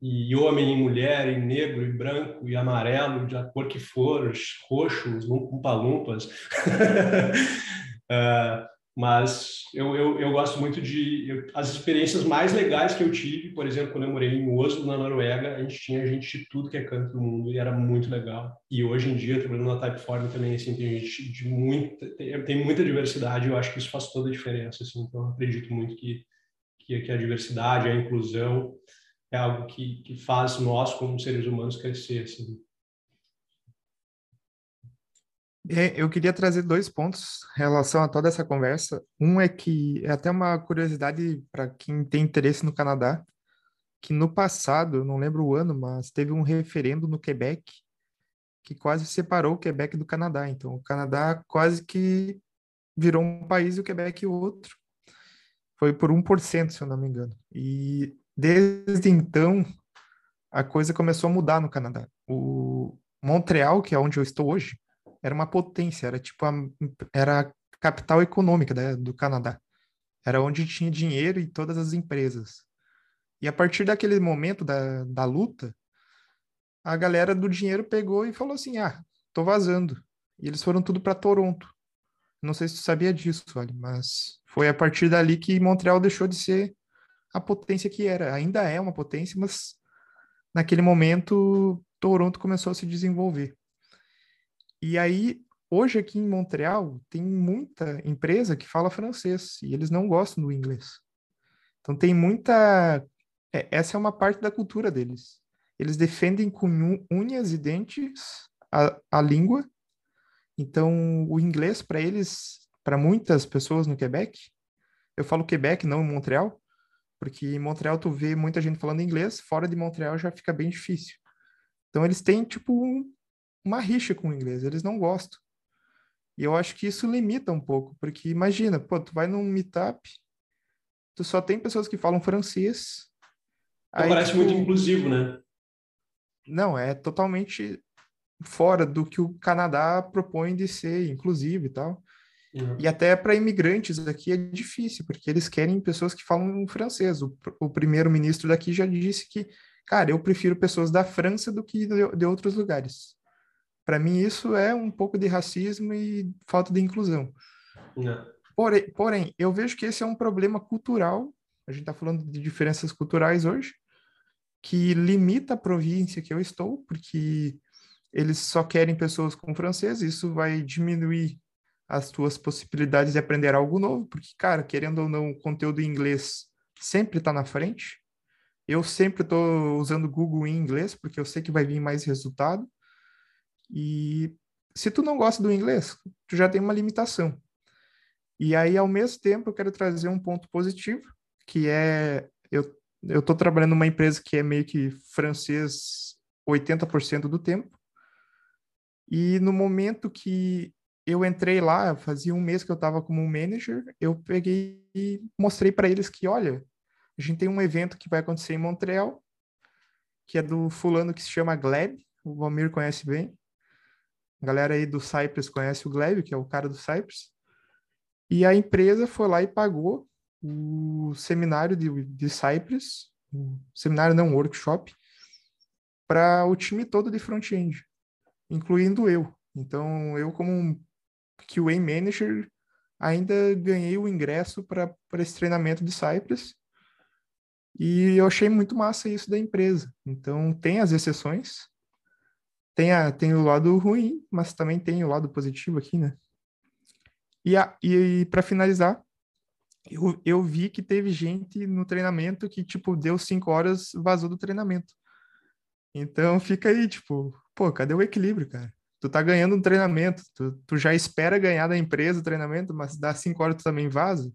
e homem e mulher, e negro, e branco, e amarelo, de a cor que for, roxos, lumpa-lumpas. uh, [laughs] Mas eu, eu, eu gosto muito de. Eu, as experiências mais legais que eu tive, por exemplo, quando eu morei em Oslo, na Noruega, a gente tinha gente de tudo que é canto do mundo e era muito legal. E hoje em dia, trabalhando na Typeform também, assim, tem gente de muita. Tem, tem muita diversidade, eu acho que isso faz toda a diferença. Assim, então, acredito muito que, que, que a diversidade, a inclusão é algo que, que faz nós, como seres humanos, crescer. Assim. Eu queria trazer dois pontos em relação a toda essa conversa. Um é que é até uma curiosidade para quem tem interesse no Canadá, que no passado, não lembro o ano, mas teve um referendo no Quebec que quase separou o Quebec do Canadá. Então, o Canadá quase que virou um país e o Quebec outro. Foi por 1%, se eu não me engano. E desde então, a coisa começou a mudar no Canadá. O Montreal, que é onde eu estou hoje, era uma potência, era tipo a, era a capital econômica né, do Canadá. Era onde tinha dinheiro e todas as empresas. E a partir daquele momento da, da luta, a galera do dinheiro pegou e falou assim: ah, tô vazando. E eles foram tudo para Toronto. Não sei se tu sabia disso, mas foi a partir dali que Montreal deixou de ser a potência que era. Ainda é uma potência, mas naquele momento Toronto começou a se desenvolver. E aí, hoje aqui em Montreal tem muita empresa que fala francês e eles não gostam do inglês. Então tem muita. É, essa é uma parte da cultura deles. Eles defendem com unhas e dentes a, a língua. Então o inglês para eles, para muitas pessoas no Quebec, eu falo Quebec, não Montreal, porque em Montreal tu vê muita gente falando inglês, fora de Montreal já fica bem difícil. Então eles têm tipo um, uma rixa com o inglês, eles não gostam. E eu acho que isso limita um pouco, porque imagina, pô, tu vai num meetup, tu só tem pessoas que falam francês. Então, aí, parece tipo, muito inclusivo, né? Não, é totalmente fora do que o Canadá propõe de ser inclusivo e tal. Uhum. E até para imigrantes aqui é difícil, porque eles querem pessoas que falam francês. O, o primeiro-ministro daqui já disse que, cara, eu prefiro pessoas da França do que de, de outros lugares. Para mim, isso é um pouco de racismo e falta de inclusão. Porém, porém, eu vejo que esse é um problema cultural. A gente está falando de diferenças culturais hoje, que limita a província que eu estou, porque eles só querem pessoas com francês. Isso vai diminuir as tuas possibilidades de aprender algo novo, porque, cara, querendo ou não, o conteúdo em inglês sempre está na frente. Eu sempre estou usando Google em inglês, porque eu sei que vai vir mais resultado. E se tu não gosta do inglês, tu já tem uma limitação. E aí, ao mesmo tempo, eu quero trazer um ponto positivo, que é eu eu estou trabalhando numa empresa que é meio que francês 80% do tempo. E no momento que eu entrei lá, fazia um mês que eu estava como manager, eu peguei e mostrei para eles que, olha, a gente tem um evento que vai acontecer em Montreal, que é do fulano que se chama Gleb, o Valmir conhece bem. A galera aí do Cypress conhece o Gleb, que é o cara do Cypress. E a empresa foi lá e pagou o seminário de, de Cypress, seminário não, workshop, para o time todo de front-end, incluindo eu. Então, eu como um QA Manager ainda ganhei o ingresso para esse treinamento de Cypress e eu achei muito massa isso da empresa. Então, tem as exceções, tem, a, tem o lado ruim, mas também tem o lado positivo aqui, né? E, a, e para finalizar, eu, eu vi que teve gente no treinamento que, tipo, deu cinco horas, vazou do treinamento. Então fica aí, tipo, pô, cadê o equilíbrio, cara? Tu tá ganhando um treinamento, tu, tu já espera ganhar da empresa o treinamento, mas dá cinco horas tu também vaza.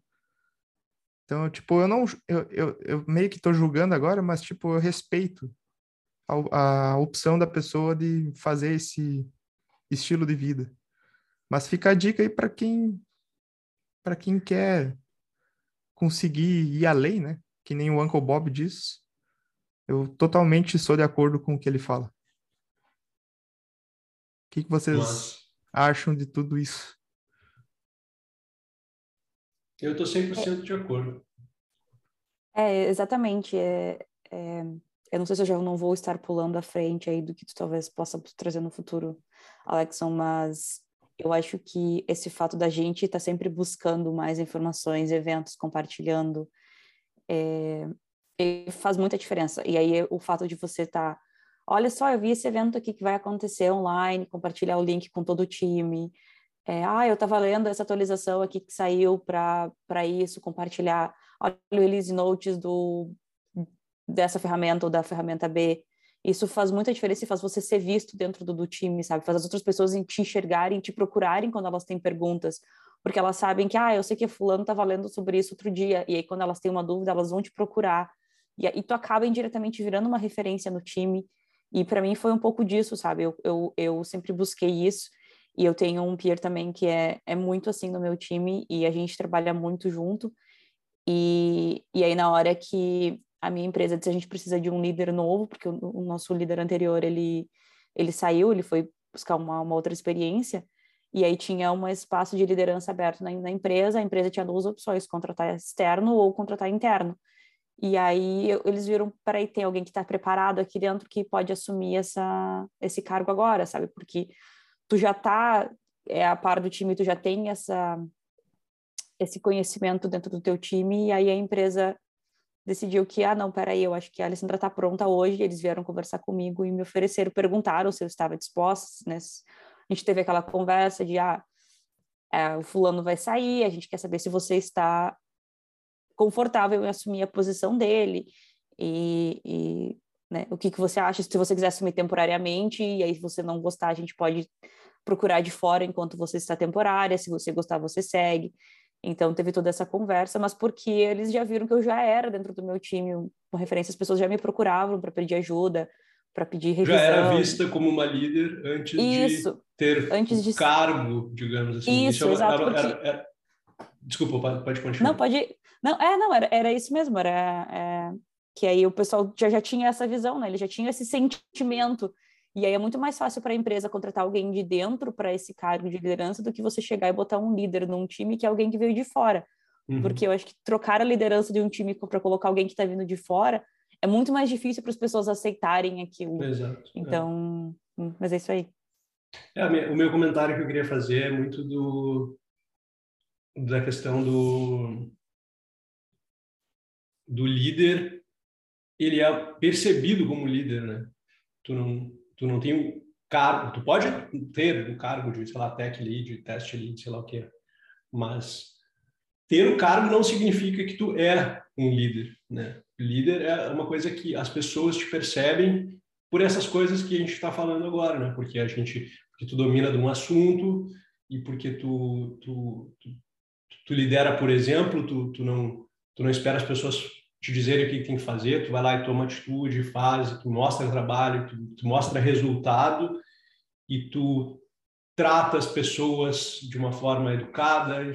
Então, tipo, eu não, eu, eu, eu meio que tô julgando agora, mas, tipo, eu respeito a, a opção da pessoa de fazer esse estilo de vida. Mas fica a dica aí para quem para quem quer conseguir ir além, né? Que nem o Uncle Bob diz. Eu totalmente sou de acordo com o que ele fala. O que, que vocês Mas... acham de tudo isso? Eu estou 100% de acordo. É, exatamente. É, é, eu não sei se eu já não vou estar pulando à frente aí do que tu talvez possa trazer no futuro, Alexson, mas eu acho que esse fato da gente estar tá sempre buscando mais informações, eventos, compartilhando, é, faz muita diferença. E aí o fato de você estar, tá, olha só, eu vi esse evento aqui que vai acontecer online, compartilhar o link com todo o time. É, ah, eu estava lendo essa atualização aqui que saiu para isso, compartilhar. Olha o release notes do, dessa ferramenta ou da ferramenta B. Isso faz muita diferença e faz você ser visto dentro do, do time, sabe? Faz as outras pessoas te enxergarem, te procurarem quando elas têm perguntas, porque elas sabem que, ah, eu sei que fulano tá valendo sobre isso outro dia, e aí quando elas têm uma dúvida, elas vão te procurar, e aí tu acaba indiretamente virando uma referência no time, e para mim foi um pouco disso, sabe? Eu, eu, eu sempre busquei isso, e eu tenho um peer também que é, é muito assim no meu time, e a gente trabalha muito junto, e, e aí na hora que a minha empresa disse a gente precisa de um líder novo, porque o, o nosso líder anterior, ele, ele saiu, ele foi buscar uma, uma outra experiência, e aí tinha um espaço de liderança aberto na, na, empresa, a empresa tinha duas opções, contratar externo ou contratar interno. E aí eu, eles viram, peraí, tem alguém que está preparado aqui dentro que pode assumir essa, esse cargo agora, sabe? Porque tu já está é, a par do time, tu já tem essa, esse conhecimento dentro do teu time, e aí a empresa decidiu que, ah, não, peraí, eu acho que a Alessandra está pronta hoje, eles vieram conversar comigo e me ofereceram, perguntaram se eu estava disposta, né, a gente teve aquela conversa de, ah, é, o fulano vai sair, a gente quer saber se você está confortável em assumir a posição dele e, e né, o que, que você acha, se você quiser assumir temporariamente e aí se você não gostar, a gente pode procurar de fora enquanto você está temporária, se você gostar, você segue. Então teve toda essa conversa, mas porque eles já viram que eu já era dentro do meu time, com referência, as pessoas já me procuravam para pedir ajuda, para pedir revisão. Já era vista como uma líder antes Isso, de ter antes de... cargo, digamos assim. Isso, isso é exato. Era, porque... era, era... Desculpa, pode, pode continuar. Não, pode. Não, é, não, era, era isso mesmo, era é... que aí o pessoal já, já tinha essa visão, né? Ele já tinha esse sentimento e aí é muito mais fácil para a empresa contratar alguém de dentro para esse cargo de liderança do que você chegar e botar um líder num time que é alguém que veio de fora. Uhum. Porque eu acho que trocar a liderança de um time para colocar alguém que está vindo de fora é muito mais difícil para as pessoas aceitarem aquilo. Exato. É. Então, é. mas é isso aí. É, o meu comentário que eu queria fazer é muito do da questão do do líder ele é percebido como líder, né? Tu não tu não tem um cargo, tu pode ter um cargo de, sei lá, tech lead, test lead, sei lá o que, mas ter o cargo não significa que tu é um líder, né? Líder é uma coisa que as pessoas te percebem por essas coisas que a gente está falando agora, né? Porque a gente, porque tu domina de um assunto e porque tu, tu, tu, tu lidera, por exemplo, tu, tu não tu não espera as pessoas te dizerem o que tem que fazer, tu vai lá e toma atitude, faz, tu mostra trabalho, tu, tu mostra resultado e tu trata as pessoas de uma forma educada,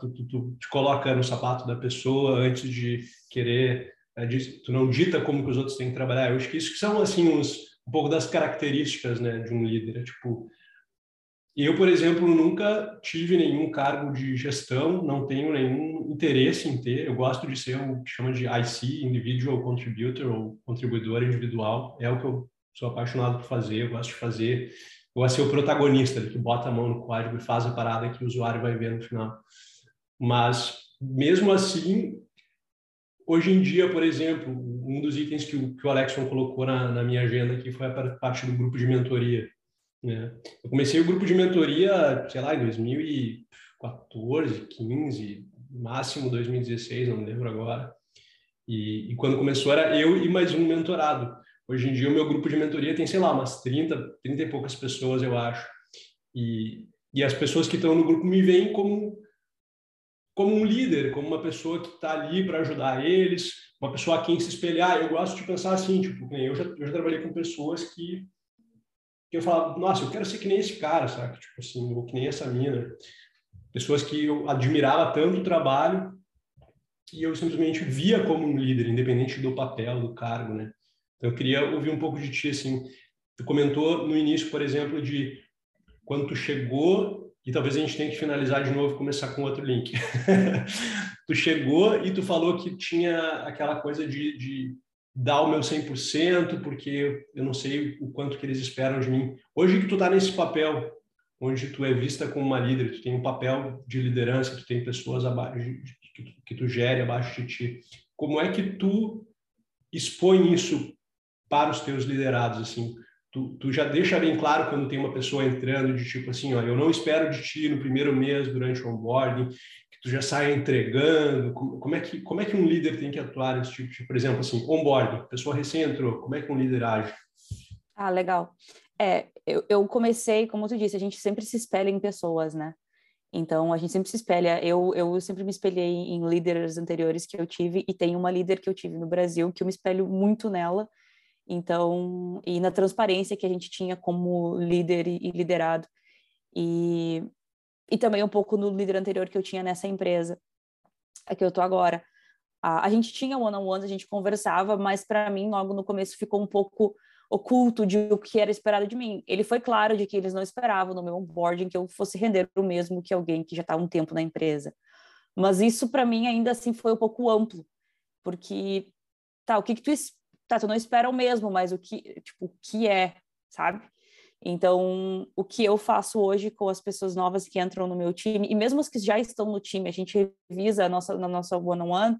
tu, tu, tu, te coloca no sapato da pessoa antes de querer, de, tu não dita como que os outros têm que trabalhar. Eu acho que isso que são assim uns, um pouco das características né, de um líder, é, tipo eu, por exemplo, nunca tive nenhum cargo de gestão, não tenho nenhum interesse em ter. Eu gosto de ser o que chama de IC, Individual Contributor ou contribuidor individual. É o que eu sou apaixonado por fazer, eu gosto de fazer. Eu gosto de ser o protagonista, que bota a mão no código e faz a parada que o usuário vai ver no final. Mas, mesmo assim, hoje em dia, por exemplo, um dos itens que o, que o Alexson colocou na, na minha agenda aqui foi a parte do grupo de mentoria né? Eu comecei o grupo de mentoria, sei lá, em 2014, 15, máximo 2016, não lembro agora. E, e, quando começou era eu e mais um mentorado. Hoje em dia o meu grupo de mentoria tem, sei lá, umas 30, 30 e poucas pessoas, eu acho. E, e as pessoas que estão no grupo me veem como como um líder, como uma pessoa que está ali para ajudar eles, uma pessoa a quem se espelhar. Eu gosto de pensar assim, tipo, eu já, eu já trabalhei com pessoas que que eu falava, nossa, eu quero ser que nem esse cara, sabe? Tipo assim, ou que nem essa mina. Pessoas que eu admirava tanto o trabalho que eu simplesmente via como um líder, independente do papel, do cargo, né? Então eu queria ouvir um pouco de ti, assim. Tu comentou no início, por exemplo, de quando tu chegou, e talvez a gente tenha que finalizar de novo, começar com outro link. [laughs] tu chegou e tu falou que tinha aquela coisa de, de dar o meu 100%, porque eu não sei o quanto que eles esperam de mim. Hoje que tu está nesse papel, onde tu é vista como uma líder, tu tem um papel de liderança, tu tem pessoas abaixo que tu gere abaixo de ti. Como é que tu expõe isso para os teus liderados, assim? Tu, tu já deixa bem claro quando tem uma pessoa entrando de tipo assim, ó, eu não espero de ti no primeiro mês durante o onboarding tu já sai entregando? Como, é que, como é que um líder tem que atuar nesse tipo de, por exemplo, assim, onboarding, pessoa recém entrou, como é que um líder age? Ah, legal. É, eu, eu comecei, como tu disse, a gente sempre se espelha em pessoas, né? Então, a gente sempre se espelha. Eu, eu sempre me espelhei em líderes anteriores que eu tive, e tem uma líder que eu tive no Brasil que eu me espelho muito nela. Então, e na transparência que a gente tinha como líder e liderado. E e também um pouco no líder anterior que eu tinha nessa empresa, a que eu tô agora. A, a gente tinha one-on-ones, a gente conversava, mas para mim, logo no começo, ficou um pouco oculto de o que era esperado de mim. Ele foi claro de que eles não esperavam no meu onboarding que eu fosse render o mesmo que alguém que já está um tempo na empresa. Mas isso para mim ainda assim foi um pouco amplo, porque tá, o que que tu tá, tu não espera o mesmo, mas o que, tipo, o que é, sabe? Então, o que eu faço hoje com as pessoas novas que entram no meu time, e mesmo as que já estão no time, a gente revisa a nossa, na nossa one-on-one,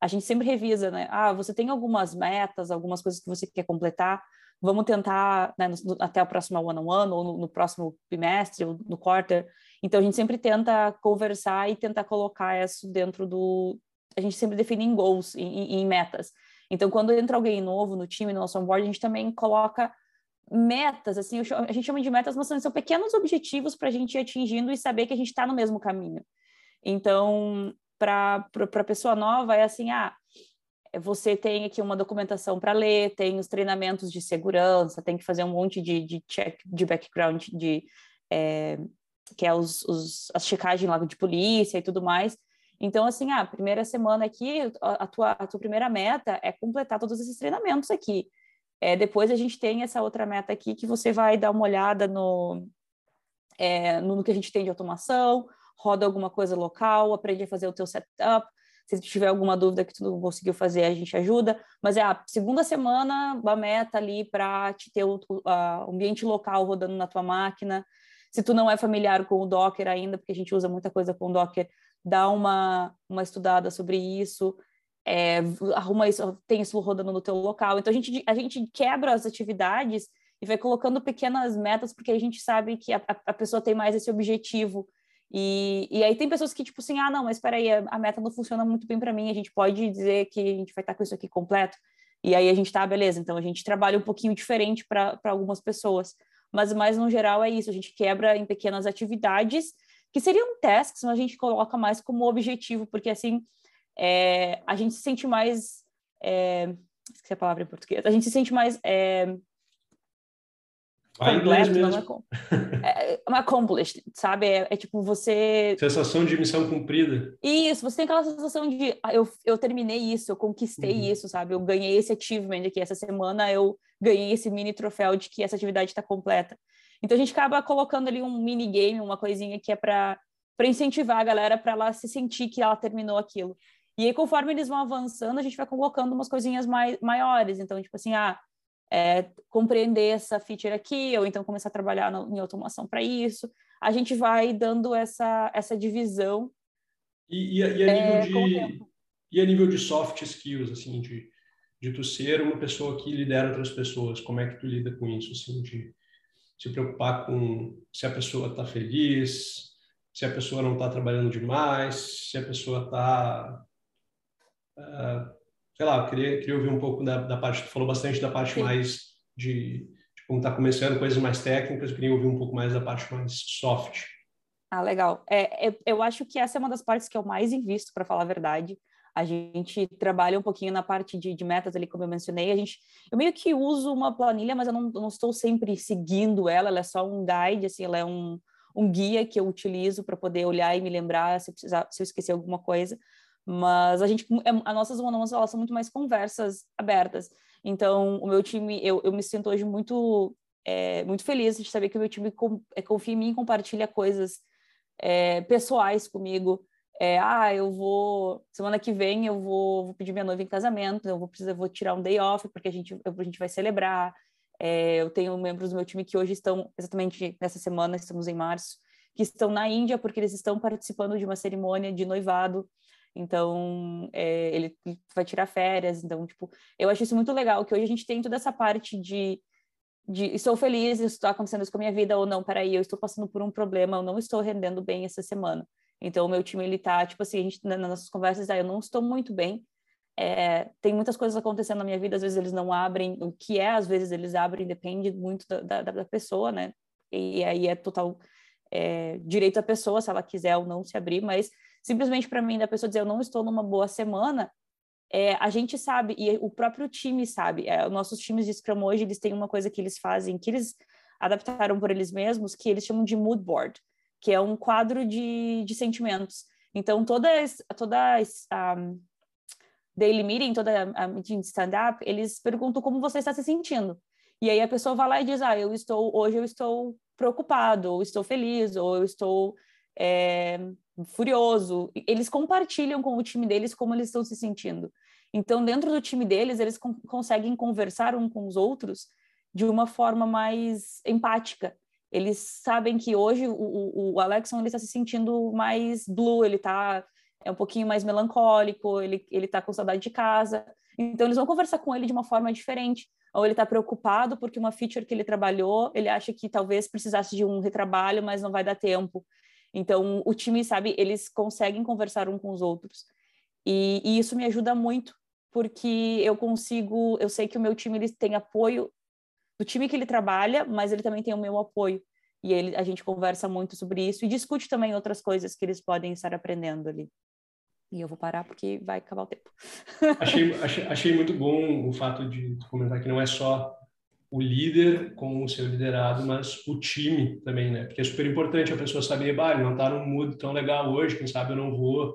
a gente sempre revisa, né? Ah, você tem algumas metas, algumas coisas que você quer completar, vamos tentar né, no, até a próxima one-on-one, ou no, no, próximo bimestre, ou no quarter. Então, a gente sempre tenta conversar e tentar colocar isso dentro do... A gente sempre define em goals, em, em metas. Então, quando entra alguém novo no time, no nosso onboard, a gente também coloca metas, assim, a gente chama de metas, mas são pequenos objetivos para a gente ir atingindo e saber que a gente está no mesmo caminho. Então, para a pessoa nova, é assim, ah, você tem aqui uma documentação para ler, tem os treinamentos de segurança, tem que fazer um monte de, de check de background, de, é, que é os, os, as checagens lá de polícia e tudo mais. Então, assim, a ah, primeira semana aqui, a tua, a tua primeira meta é completar todos esses treinamentos aqui. É, depois a gente tem essa outra meta aqui que você vai dar uma olhada no, é, no, que a gente tem de automação, roda alguma coisa local, aprende a fazer o teu setup. Se tiver alguma dúvida que tu não conseguiu fazer, a gente ajuda. Mas é a segunda semana, a meta ali para te ter o, o ambiente local rodando na tua máquina. Se tu não é familiar com o Docker ainda, porque a gente usa muita coisa com o Docker, dá uma, uma estudada sobre isso é, arruma isso, tem isso rodando no teu local. Então a gente, a gente quebra as atividades e vai colocando pequenas metas, porque a gente sabe que a, a pessoa tem mais esse objetivo. E, e aí tem pessoas que, tipo assim, ah, não, mas espera aí, a, a meta não funciona muito bem para mim, a gente pode dizer que a gente vai estar com isso aqui completo. E aí a gente tá, beleza, então a gente trabalha um pouquinho diferente para algumas pessoas. Mas, mas no geral é isso, a gente quebra em pequenas atividades, que seriam tasks, mas a gente coloca mais como objetivo, porque assim, é, a gente se sente mais. É, esqueci a palavra em português. A gente se sente mais. É, completo, não é, é, uma accomplished, sabe? É, é, tipo você. Sensação de missão cumprida. Isso, você tem aquela sensação de ah, eu, eu terminei isso, eu conquistei uhum. isso, sabe? Eu ganhei esse achievement aqui. Essa semana eu ganhei esse mini troféu de que essa atividade está completa. Então a gente acaba colocando ali um mini game, uma coisinha que é para incentivar a galera para ela se sentir que ela terminou aquilo. E aí, conforme eles vão avançando, a gente vai colocando umas coisinhas mais, maiores. Então, tipo assim, ah, é, compreender essa feature aqui, ou então começar a trabalhar no, em automação para isso. A gente vai dando essa, essa divisão. E, e, a, e a é, nível de, e a nível de soft skills, assim, de, de tu ser uma pessoa que lidera outras pessoas, como é que tu lida com isso, assim, de se preocupar com se a pessoa está feliz, se a pessoa não está trabalhando demais, se a pessoa está Uh, sei lá, eu queria, queria ouvir um pouco da, da parte, tu falou bastante da parte Sim. mais de, de como está começando, coisas mais técnicas, eu queria ouvir um pouco mais da parte mais soft. Ah, legal. É, é, eu acho que essa é uma das partes que eu mais invisto, para falar a verdade. A gente trabalha um pouquinho na parte de, de, metas ali, como eu mencionei. A gente, eu meio que uso uma planilha, mas eu não, não estou sempre seguindo ela. Ela é só um guide, assim, ela é um, um guia que eu utilizo para poder olhar e me lembrar se eu, precisar, se eu esquecer alguma coisa. Mas a gente, é, as nossas one elas são muito mais conversas abertas. Então, o meu time, eu, eu me sinto hoje muito, é, muito feliz de saber que o meu time é, confia em mim compartilha coisas é, pessoais comigo. É, ah, eu vou semana que vem eu vou, vou, pedir minha noiva em casamento, eu vou precisar, vou tirar um day off porque a gente a gente vai celebrar. É, eu tenho membros do meu time que hoje estão exatamente nessa semana, estamos em março, que estão na Índia porque eles estão participando de uma cerimônia de noivado então é, ele vai tirar férias, então tipo, eu acho isso muito legal que hoje a gente tem toda essa parte de de estou feliz, está acontecendo isso com a minha vida ou não, peraí, eu estou passando por um problema, eu não estou rendendo bem essa semana. Então o meu time ele tá tipo assim, a gente nas nossas conversas, ah, eu não estou muito bem. É, tem muitas coisas acontecendo na minha vida, às vezes eles não abrem, o que é, às vezes eles abrem, depende muito da, da, da pessoa, né? E, e aí é total é, direito da pessoa, se ela quiser ou não se abrir, mas simplesmente para mim, da pessoa dizer eu não estou numa boa semana, é, a gente sabe, e o próprio time sabe, é, nossos times de Scrum hoje, eles têm uma coisa que eles fazem, que eles adaptaram por eles mesmos, que eles chamam de mood board, que é um quadro de, de sentimentos. Então, toda, toda a um, daily meeting, toda a meeting de stand-up, eles perguntam como você está se sentindo. E aí a pessoa vai lá e diz, ah, eu estou, hoje eu estou preocupado, ou estou feliz, ou eu estou é, furioso. Eles compartilham com o time deles como eles estão se sentindo. Então, dentro do time deles, eles con conseguem conversar um com os outros de uma forma mais empática. Eles sabem que hoje o, o, o Alexon ele está se sentindo mais blue, ele está é um pouquinho mais melancólico, ele ele está com saudade de casa. Então, eles vão conversar com ele de uma forma diferente. Ou ele está preocupado porque uma feature que ele trabalhou, ele acha que talvez precisasse de um retrabalho, mas não vai dar tempo. Então, o time, sabe, eles conseguem conversar um com os outros. E, e isso me ajuda muito, porque eu consigo, eu sei que o meu time ele tem apoio do time que ele trabalha, mas ele também tem o meu apoio. E ele, a gente conversa muito sobre isso e discute também outras coisas que eles podem estar aprendendo ali. E eu vou parar porque vai acabar o tempo. achei, achei, achei muito bom o fato de comentar que não é só o líder com o seu liderado, mas o time também, né? Porque é super importante a pessoa saber, bah, não está num mood tão legal hoje, quem sabe eu não vou,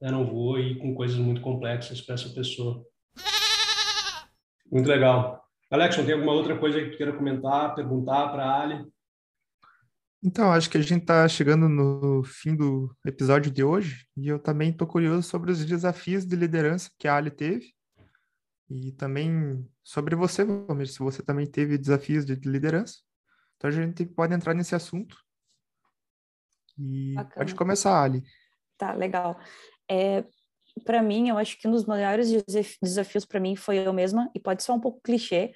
eu não vou ir com coisas muito complexas para essa pessoa. Muito legal. Alex, tem alguma outra coisa que tu queira comentar, perguntar para a Ali? Então, acho que a gente está chegando no fim do episódio de hoje e eu também estou curioso sobre os desafios de liderança que a Ali teve e também sobre você, Valmir, se você também teve desafios de liderança. Então, a gente pode entrar nesse assunto. E Bacana. pode começar, Ali. Tá, legal. É, para mim, eu acho que um dos maiores desafios para mim foi eu mesma, e pode ser um pouco clichê,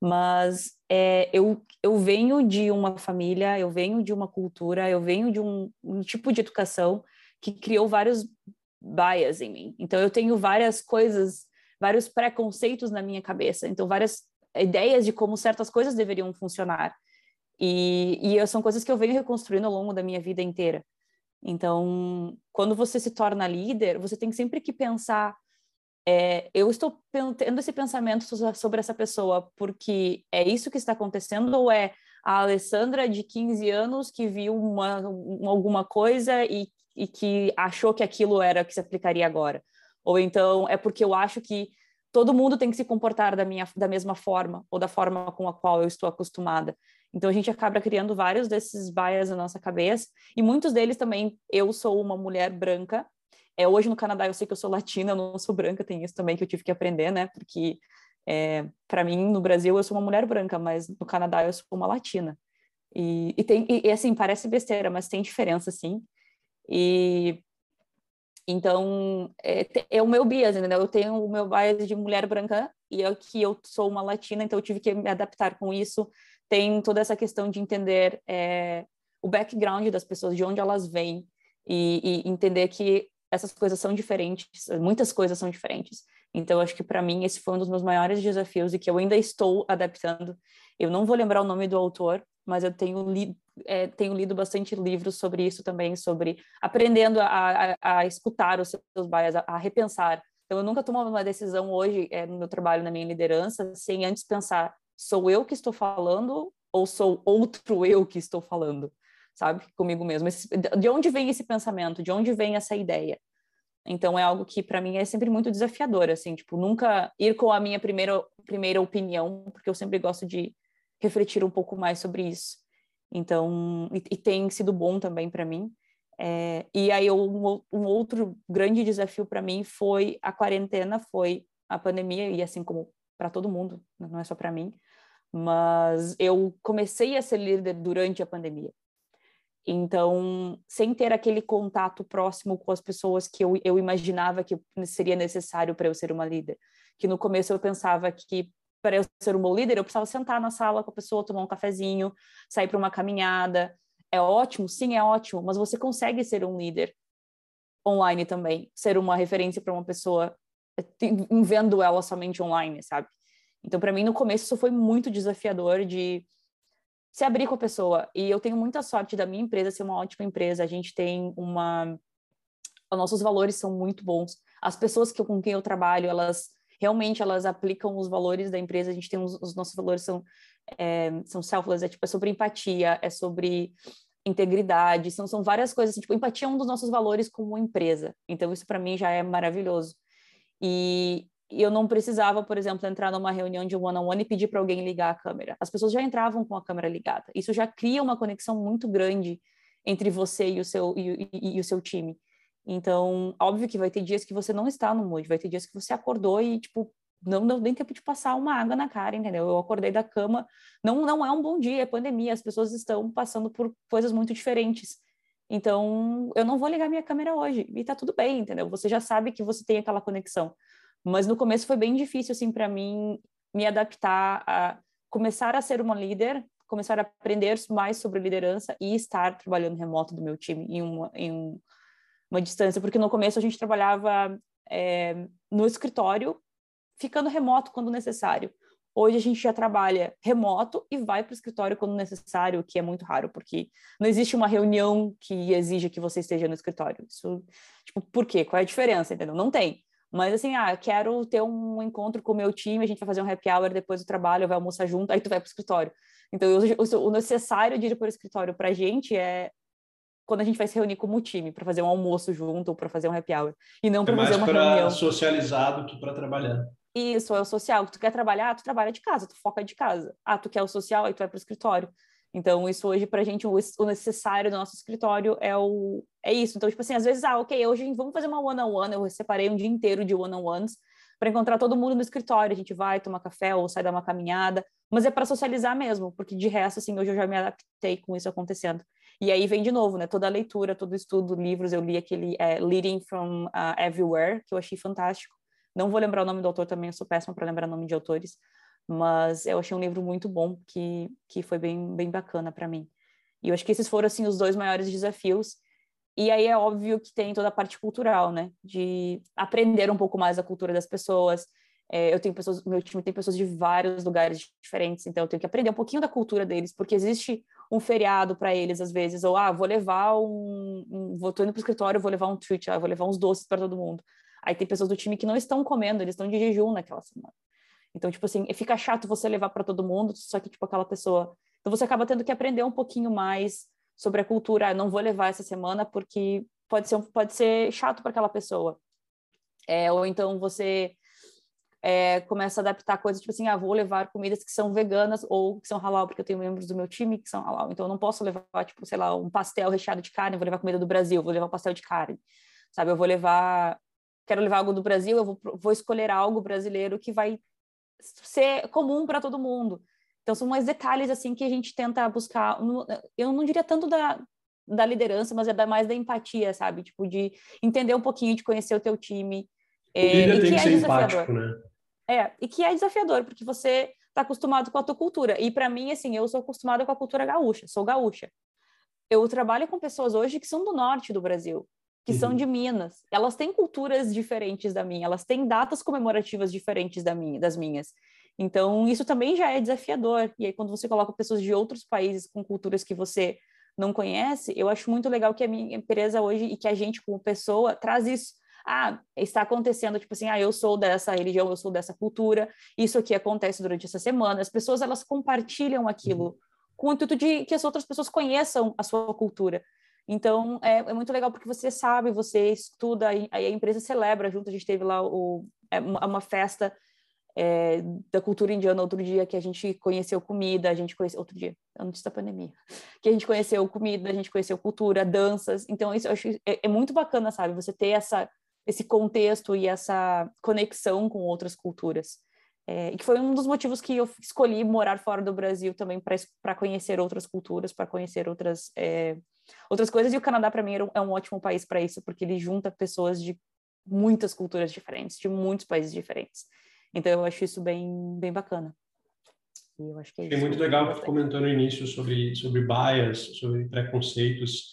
mas é, eu, eu venho de uma família, eu venho de uma cultura, eu venho de um, um tipo de educação que criou vários bias em mim. Então, eu tenho várias coisas, vários preconceitos na minha cabeça, então, várias ideias de como certas coisas deveriam funcionar. E, e são coisas que eu venho reconstruindo ao longo da minha vida inteira. Então, quando você se torna líder, você tem sempre que pensar: é, eu estou tendo esse pensamento sobre essa pessoa porque é isso que está acontecendo ou é a Alessandra de 15 anos que viu uma, alguma coisa e, e que achou que aquilo era que se aplicaria agora? Ou então é porque eu acho que todo mundo tem que se comportar da, minha, da mesma forma ou da forma com a qual eu estou acostumada. Então a gente acaba criando vários desses bias na nossa cabeça e muitos deles também. Eu sou uma mulher branca. É, hoje no Canadá eu sei que eu sou latina, eu não sou branca, tem isso também que eu tive que aprender, né? Porque é, para mim no Brasil eu sou uma mulher branca, mas no Canadá eu sou uma latina. E, e tem e, assim parece besteira, mas tem diferença sim. E então, é, é, o meu bias, entendeu? Eu tenho o meu bias de mulher branca e aqui eu sou uma latina, então eu tive que me adaptar com isso tem toda essa questão de entender é, o background das pessoas, de onde elas vêm, e, e, entender que essas coisas são diferentes, muitas coisas são diferentes. Então, acho que para mim esse foi um dos meus maiores desafios e que eu ainda estou adaptando. Eu não vou lembrar o nome do autor, mas eu tenho, é, tenho lido bastante livros sobre isso também, sobre aprendendo a, a, a escutar os seus bias, a, a, repensar. Então, eu nunca tomo uma decisão hoje é, no meu trabalho, na minha liderança, sem antes pensar sou eu que estou falando ou sou outro eu que estou falando, sabe? Comigo mesmo. de onde vem esse pensamento? De onde vem essa ideia? Então é algo que para mim é sempre muito desafiador, assim, tipo, nunca ir com a minha primeira primeira opinião, porque eu sempre gosto de refletir um pouco mais sobre isso. Então, e, e tem sido bom também para mim. É, e aí um, um outro grande desafio para mim foi a quarentena, foi a pandemia e assim como para todo mundo, não é só para mim, mas eu comecei a ser líder durante a pandemia. Então, sem ter aquele contato próximo com as pessoas que eu, eu imaginava que seria necessário para eu ser uma líder. Que no começo eu pensava que para eu ser uma líder eu precisava sentar na sala com a pessoa, tomar um cafezinho, sair para uma caminhada. É ótimo? Sim, é ótimo, mas você consegue ser um líder online também, ser uma referência para uma pessoa vendo ela somente online, sabe? Então, para mim, no começo, isso foi muito desafiador de se abrir com a pessoa. E eu tenho muita sorte da minha empresa ser uma ótima empresa. A gente tem uma. Os nossos valores são muito bons. As pessoas que, com quem eu trabalho, elas realmente elas aplicam os valores da empresa. A gente tem os, os nossos valores são é, são selfless, é tipo é sobre empatia, é sobre integridade, são, são várias coisas. Assim, tipo, empatia é um dos nossos valores como empresa. Então isso para mim já é maravilhoso. E, eu não precisava, por exemplo, entrar numa reunião de one-on-one -on -one e pedir para alguém ligar a câmera. As pessoas já entravam com a câmera ligada. Isso já cria uma conexão muito grande entre você e o seu, e, e, e o seu time. Então, óbvio que vai ter dias que você não está no mood, vai ter dias que você acordou e, tipo, não deu nem tempo de passar uma água na cara, entendeu? Eu acordei da cama, não, não é um bom dia, é pandemia, as pessoas estão passando por coisas muito diferentes. Então, eu não vou ligar minha câmera hoje, e tá tudo bem, entendeu? Você já sabe que você tem aquela conexão. Mas no começo foi bem difícil, assim, para mim me adaptar a começar a ser uma líder, começar a aprender mais sobre liderança e estar trabalhando remoto do meu time em uma, em um, uma distância, porque no começo a gente trabalhava é, no escritório, ficando remoto quando necessário. Hoje a gente já trabalha remoto e vai para o escritório quando necessário, o que é muito raro, porque não existe uma reunião que exija que você esteja no escritório. Isso, tipo, por quê? Qual é a diferença, entendeu? Não tem. Mas assim, ah, quero ter um encontro com o meu time, a gente vai fazer um happy hour depois do trabalho, vai almoçar junto, aí tu vai para o escritório. Então, o, necessário de ir para o escritório para a gente é quando a gente vai se reunir como time para fazer um almoço junto ou para fazer um happy hour e não para é fazer uma reunião. socializar do que para trabalhar. Isso, é o social. Tu quer trabalhar, tu trabalha de casa, tu foca de casa. Ah, tu quer o social, aí tu vai para o escritório. Então, isso hoje, para a gente, o, necessário do nosso escritório é, o, é isso. Então, tipo assim, às vezes, ah, ok, hoje vamos fazer uma one-on-one. -on -one. Eu separei um dia inteiro de one-on-ones para encontrar todo mundo no escritório. A gente vai tomar café ou sai dar uma caminhada, mas é para socializar mesmo, porque de resto, assim, hoje eu já me adaptei com isso acontecendo. E aí vem de novo, né? Toda a leitura, todo o estudo, livros. Eu li aquele é, Leading from uh, Everywhere, que eu achei fantástico. Não vou lembrar o nome do autor também, eu sou péssima para lembrar o nome de autores, mas eu achei um livro muito bom que, que foi bem, bem bacana para mim. E eu acho que esses foram assim os dois maiores desafios. E aí é óbvio que tem toda a parte cultural, né? De aprender um pouco mais a cultura das pessoas. É, eu tenho pessoas, meu time tem pessoas de vários lugares diferentes, então eu tenho que aprender um pouquinho da cultura deles, porque existe um feriado para eles às vezes, ou ah, vou levar um, um vou tô indo pro escritório, vou levar um treat, ah, vou levar uns doces para todo mundo. Aí tem pessoas do time que não estão comendo, eles estão de jejum naquela semana. Então, tipo assim, fica chato você levar para todo mundo, só que, tipo, aquela pessoa. Então, você acaba tendo que aprender um pouquinho mais sobre a cultura. Ah, não vou levar essa semana porque pode ser, pode ser chato para aquela pessoa. É, ou então você é, começa a adaptar coisas, tipo assim, ah, vou levar comidas que são veganas ou que são halal, porque eu tenho membros do meu time que são halal. Então, eu não posso levar, tipo, sei lá, um pastel recheado de carne, vou levar comida do Brasil, vou levar um pastel de carne, sabe? Eu vou levar quero levar algo do Brasil, eu vou, vou escolher algo brasileiro que vai ser comum para todo mundo. Então, são mais detalhes, assim, que a gente tenta buscar. Eu não diria tanto da, da liderança, mas é mais da empatia, sabe? Tipo, de entender um pouquinho, de conhecer o teu time. O é, líder tem que, que é ser empático, né? É, e que é desafiador, porque você está acostumado com a tua cultura. E para mim, assim, eu sou acostumada com a cultura gaúcha, sou gaúcha. Eu trabalho com pessoas hoje que são do norte do Brasil que uhum. são de Minas. Elas têm culturas diferentes da minha, elas têm datas comemorativas diferentes da minha, das minhas. Então, isso também já é desafiador. E aí, quando você coloca pessoas de outros países com culturas que você não conhece, eu acho muito legal que a minha empresa hoje e que a gente, como pessoa, traz isso. Ah, está acontecendo, tipo assim, ah, eu sou dessa religião, eu sou dessa cultura, isso aqui acontece durante essa semana. As pessoas, elas compartilham aquilo uhum. com o intuito de que as outras pessoas conheçam a sua cultura. Então, é, é, muito legal porque você sabe, você estuda, aí a empresa celebra junto. A gente teve lá o, é uma, uma festa é, da cultura indiana outro dia que a gente conheceu comida, a gente conheceu outro dia, antes da pandemia, [laughs] que a gente conheceu comida, a gente conheceu cultura, danças. Então, isso eu acho é, é muito bacana, sabe? Você ter essa, esse contexto e essa conexão com outras culturas. É, e que foi um dos motivos que eu escolhi morar fora do Brasil também para conhecer outras culturas, para conhecer outras é, outras coisas. E o Canadá, para mim, é um ótimo país para isso, porque ele junta pessoas de muitas culturas diferentes, de muitos países diferentes. Então, eu acho isso bem, bem bacana. E eu acho que é, muito legal que comentou no início sobre, sobre bias, sobre preconceitos.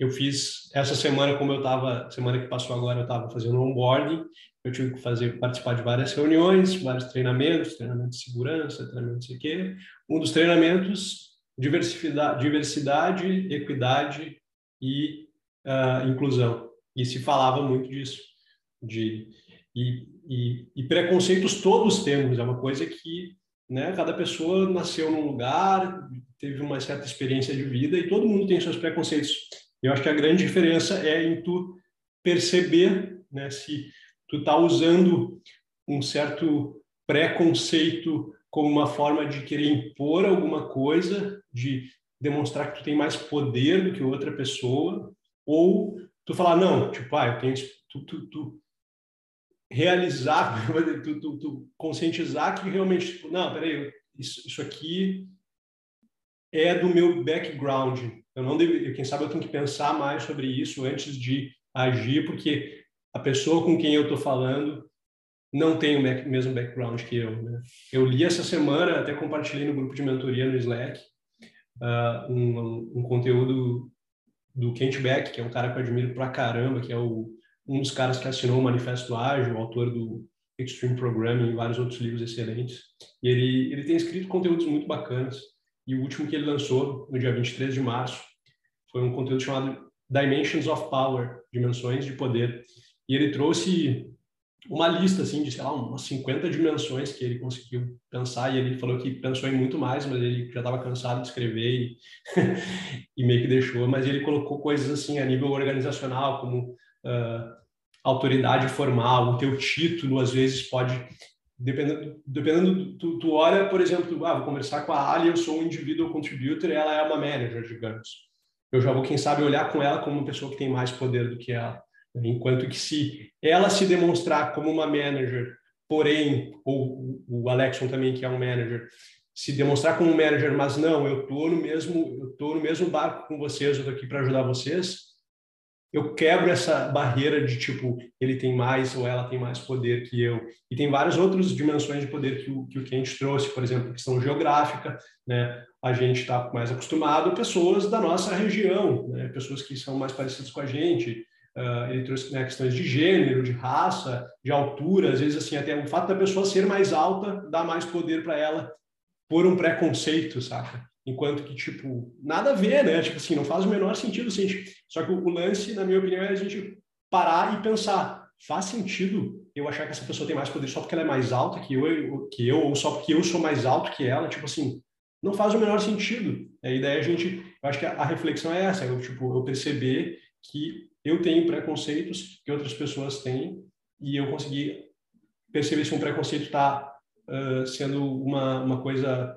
Eu fiz essa semana, como eu estava, semana que passou agora, eu estava fazendo onboarding, eu tive que fazer, participar de várias reuniões, vários treinamentos, treinamento de segurança, treinamento de sei quê. Um dos treinamentos diversidade, diversidade equidade e uh, inclusão. E se falava muito disso. De, e, e, e, preconceitos todos temos, é uma coisa que né, cada pessoa nasceu num lugar, teve uma certa experiência de vida e todo mundo tem seus preconceitos. Eu acho que a grande diferença é em tu perceber né, se tu está usando um certo preconceito como uma forma de querer impor alguma coisa, de demonstrar que tu tem mais poder do que outra pessoa, ou tu falar, não, tipo, ah, eu tenho, tu, tu, tu realizar, [laughs] tu, tu, tu, conscientizar que realmente, tipo, não, peraí, isso, isso aqui é do meu background. Eu não devo, quem sabe eu tenho que pensar mais sobre isso antes de agir, porque a pessoa com quem eu estou falando não tem o mesmo background que eu. Né? Eu li essa semana, até compartilhei no grupo de mentoria no Slack, uh, um, um, conteúdo do Kent Beck, que é um cara que eu admiro pra caramba, que é o, um dos caras que assinou o Manifesto Ágil, autor do Extreme Programming e vários outros livros excelentes. E ele, ele tem escrito conteúdos muito bacanas. E o último que ele lançou, no dia 23 de março, foi um conteúdo chamado Dimensions of Power, Dimensões de Poder. E ele trouxe uma lista assim de sei lá umas 50 dimensões que ele conseguiu pensar e ele falou que pensou em muito mais mas ele já estava cansado de escrever e, [laughs] e, meio que deixou mas ele colocou coisas assim a nível organizacional como uh, autoridade formal o teu título às vezes pode dependendo dependendo tu, tu olha por exemplo ah, vou conversar com a Ali eu sou um individual contributor ela é uma manager digamos eu já vou quem sabe olhar com ela como uma pessoa que tem mais poder do que ela Enquanto que se ela se demonstrar como uma manager, porém, ou o Alexon também, que é um manager, se demonstrar como um manager, mas não, eu tô no mesmo, eu tô no mesmo barco com vocês, eu tô aqui para ajudar vocês, eu quebro essa barreira de tipo, ele tem mais ou ela tem mais poder que eu. E tem várias outras dimensões de poder que o, que o Kent trouxe, por exemplo, questão geográfica, né? A gente está mais acostumado pessoas da nossa região, né? pessoas que são mais parecidas com a gente, Uh, ele trouxe né, questões de gênero, de raça, de altura, às vezes assim até o fato da pessoa ser mais alta dá mais poder para ela por um preconceito, saca? Enquanto que tipo nada a ver, né? Tipo assim não faz o menor sentido, assim. Só que o, o lance, na minha opinião, é a gente parar e pensar faz sentido eu achar que essa pessoa tem mais poder só porque ela é mais alta que eu, que eu ou só porque eu sou mais alto que ela, tipo assim, não faz o menor sentido. A ideia a gente, eu acho que a, a reflexão é essa, eu tipo, eu perceber que eu tenho preconceitos que outras pessoas têm e eu consegui perceber se um preconceito está uh, sendo uma, uma coisa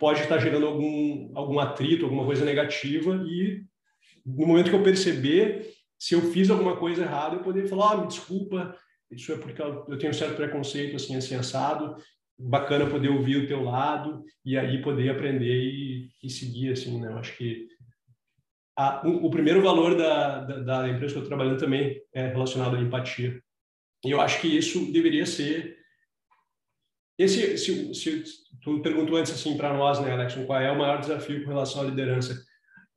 pode estar gerando algum algum atrito, alguma coisa negativa e no momento que eu perceber se eu fiz alguma coisa errada, eu poder falar, ah, me desculpa, isso é porque eu tenho um certo preconceito assim assim assado, bacana poder ouvir o teu lado e aí poder aprender e, e seguir assim, né? Eu acho que a, o, o, primeiro valor da, da, da, empresa que eu estou trabalhando também é relacionado à empatia. E eu acho que isso deveria ser. Esse, se, se tu perguntou antes assim para nós, né, Alex, qual é o maior desafio com relação à liderança?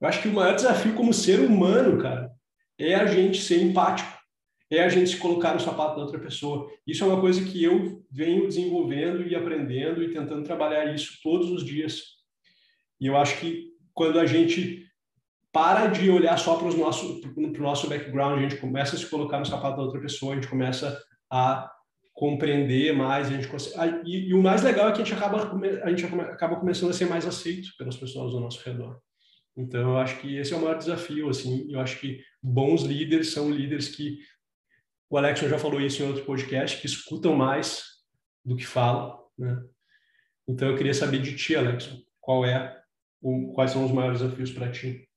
Eu acho que o maior desafio como ser humano, cara, é a gente ser empático, é a gente se colocar no sapato da outra pessoa. Isso é uma coisa que eu venho desenvolvendo e aprendendo e tentando trabalhar isso todos os dias. E eu acho que quando a gente para de olhar só para o nosso, nosso background, a gente começa a se colocar no sapato da outra pessoa, a gente começa a compreender mais, a gente consegue, e, e, o mais legal é que a gente acaba a gente acaba começando a ser mais aceito pelas pessoas ao nosso redor. Então eu acho que esse é o maior desafio, assim. Eu acho que bons líderes são líderes que o Alex já falou isso em outro podcast, que escutam mais do que falam, né? Então eu queria saber de ti, Alex, qual é o, quais são os maiores desafios para ti?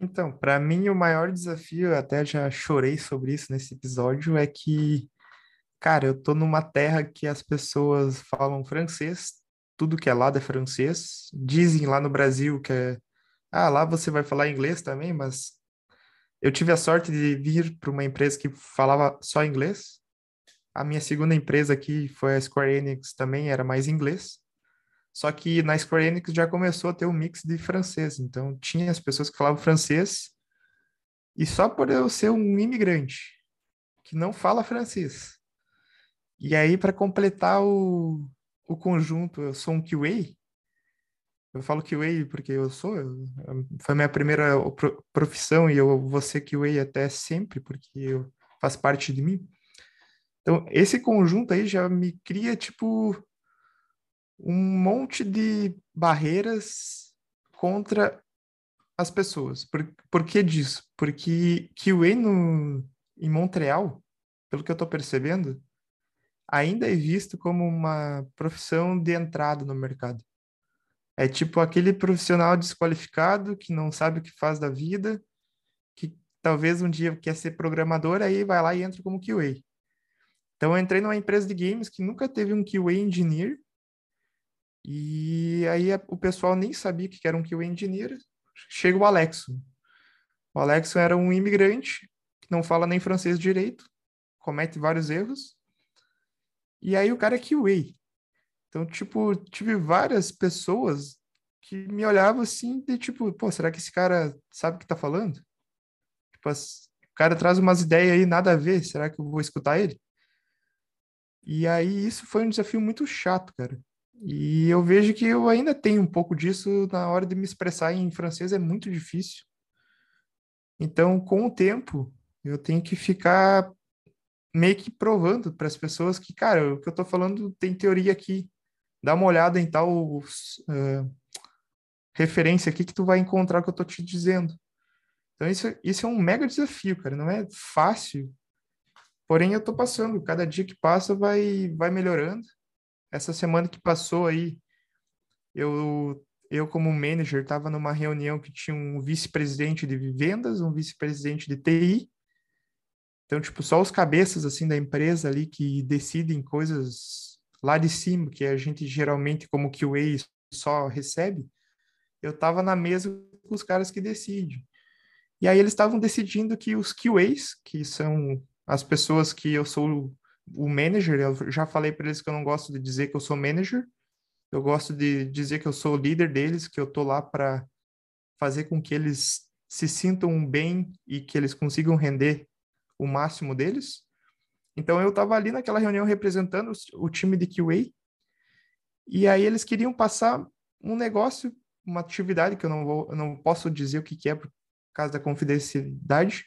Então, para mim, o maior desafio, até já chorei sobre isso nesse episódio, é que, cara, eu tô numa terra que as pessoas falam francês, tudo que é lado é francês. Dizem lá no Brasil que é, ah, lá você vai falar inglês também, mas eu tive a sorte de vir para uma empresa que falava só inglês. A minha segunda empresa aqui foi a Square Enix, também era mais inglês. Só que na Square Enix já começou a ter um mix de francês. Então tinha as pessoas que falavam francês e só por eu ser um imigrante que não fala francês. E aí para completar o, o conjunto, eu sou um QA. Eu falo QA porque eu sou, foi minha primeira profissão e eu vou ser QA até sempre porque eu, faz parte de mim. Então, esse conjunto aí já me cria, tipo, um monte de barreiras contra as pessoas. Por, por que disso? Porque QA no, em Montreal, pelo que eu estou percebendo, ainda é visto como uma profissão de entrada no mercado. É tipo aquele profissional desqualificado que não sabe o que faz da vida, que talvez um dia quer ser programador, aí vai lá e entra como QA. Então eu entrei numa empresa de games que nunca teve um QA engineer, e aí o pessoal nem sabia que era um QA engineer. Chega o Alexo. O Alexo era um imigrante que não fala nem francês direito. comete vários erros. E aí o cara é QA. Então, tipo, tive várias pessoas que me olhavam assim, de tipo, pô, será que esse cara sabe o que tá falando? Tipo, o cara traz umas ideias aí, nada a ver, será que eu vou escutar ele? E aí isso foi um desafio muito chato, cara. E eu vejo que eu ainda tenho um pouco disso na hora de me expressar em francês, é muito difícil. Então, com o tempo, eu tenho que ficar meio que provando para as pessoas que, cara, o que eu estou falando tem teoria aqui. Dá uma olhada em tal uh, referência aqui que tu vai encontrar o que eu estou te dizendo. Então, isso, isso é um mega desafio, cara. Não é fácil. Porém, eu estou passando. Cada dia que passa vai, vai melhorando. Essa semana que passou aí, eu eu, como manager, estava numa reunião que tinha um vice-presidente de vendas, um vice-presidente de TI. Então, tipo, só os cabeças, assim, da empresa ali que decidem coisas lá de cima, que a gente geralmente, como QA, só recebe. Eu estava na mesa com os caras que decidem. E aí eles estavam decidindo que os QAs, que são as pessoas que eu sou o manager, eu já falei para eles que eu não gosto de dizer que eu sou manager, eu gosto de dizer que eu sou o líder deles, que eu tô lá para fazer com que eles se sintam bem e que eles consigam render o máximo deles. Então eu estava ali naquela reunião representando o time de QA e aí eles queriam passar um negócio, uma atividade que eu não vou, eu não posso dizer o que, que é por causa da confidencialidade,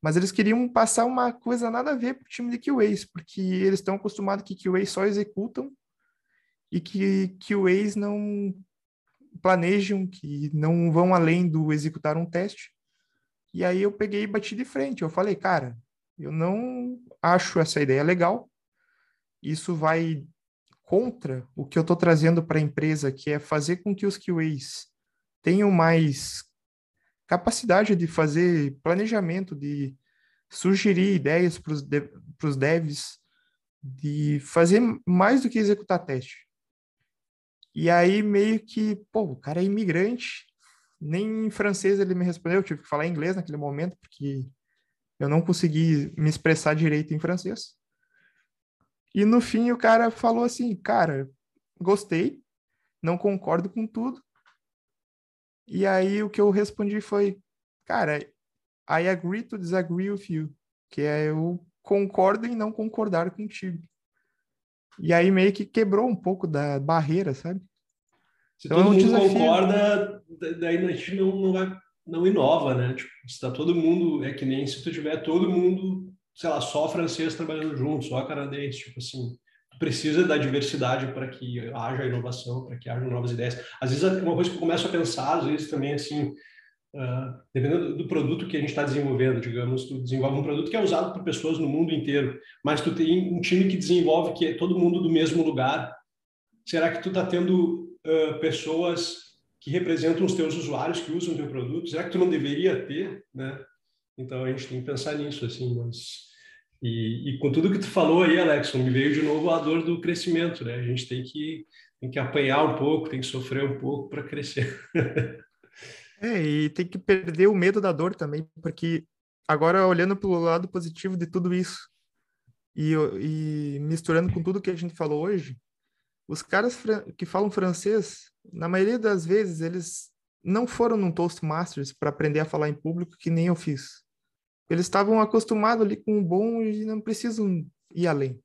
mas eles queriam passar uma coisa nada a ver para o time de QAs, porque eles estão acostumados que QAs só executam e que QAs não planejam, que não vão além do executar um teste. E aí eu peguei e bati de frente. Eu falei, cara, eu não acho essa ideia legal. Isso vai contra o que eu estou trazendo para a empresa, que é fazer com que os QAs tenham mais capacidade de fazer planejamento, de sugerir ideias para os devs, de fazer mais do que executar teste. E aí meio que, pô, o cara é imigrante, nem em francês ele me respondeu, eu tive que falar inglês naquele momento, porque eu não consegui me expressar direito em francês. E no fim o cara falou assim, cara, gostei, não concordo com tudo. E aí o que eu respondi foi, cara, I agree to disagree with you, que é eu concordo em não concordar contigo. E aí meio que quebrou um pouco da barreira, sabe? Se então, todo é um mundo desafio. concorda, daí a gente não, não, vai, não inova, né? Tipo, se tá todo mundo, é que nem se tu tiver todo mundo, sei lá, só francês trabalhando junto, só canadense, tipo assim, precisa da diversidade para que haja inovação, para que haja novas ideias. Às vezes, uma coisa que eu começo a pensar, às vezes também, assim, Uh, dependendo do produto que a gente está desenvolvendo, digamos, tu desenvolve um produto que é usado por pessoas no mundo inteiro, mas tu tem um time que desenvolve que é todo mundo do mesmo lugar. Será que tu está tendo uh, pessoas que representam os teus usuários que usam o teu produto? Será que tu não deveria ter, né? Então a gente tem que pensar nisso, assim, mas e, e com tudo que tu falou aí, Alex, me veio de novo a dor do crescimento, né? A gente tem que tem que apanhar um pouco, tem que sofrer um pouco para crescer. [laughs] É, e tem que perder o medo da dor também, porque agora olhando pelo lado positivo de tudo isso e, e misturando com tudo que a gente falou hoje, os caras que falam francês, na maioria das vezes, eles não foram num Toastmasters para aprender a falar em público, que nem eu fiz. Eles estavam acostumados ali com o bom e não precisam ir além.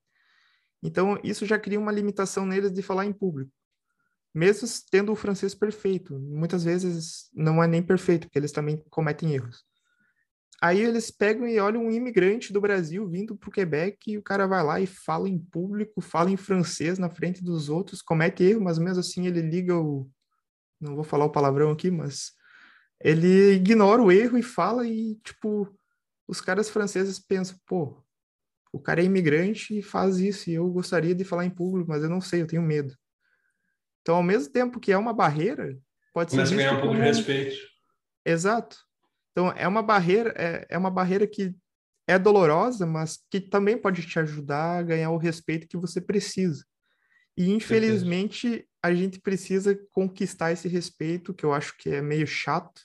Então, isso já cria uma limitação neles de falar em público mesmo tendo o francês perfeito. Muitas vezes não é nem perfeito, porque eles também cometem erros. Aí eles pegam e olham um imigrante do Brasil vindo para o Quebec e o cara vai lá e fala em público, fala em francês na frente dos outros, comete erro, mas mesmo assim ele liga o. Não vou falar o palavrão aqui, mas ele ignora o erro e fala e, tipo, os caras franceses pensam, pô, o cara é imigrante e faz isso e eu gostaria de falar em público, mas eu não sei, eu tenho medo. Então, ao mesmo tempo que é uma barreira, pode Começa ser. Começa a ganhar um pouco de respeito. Exato. Então, é uma barreira, é, é uma barreira que é dolorosa, mas que também pode te ajudar a ganhar o respeito que você precisa. E, infelizmente, a gente precisa conquistar esse respeito, que eu acho que é meio chato,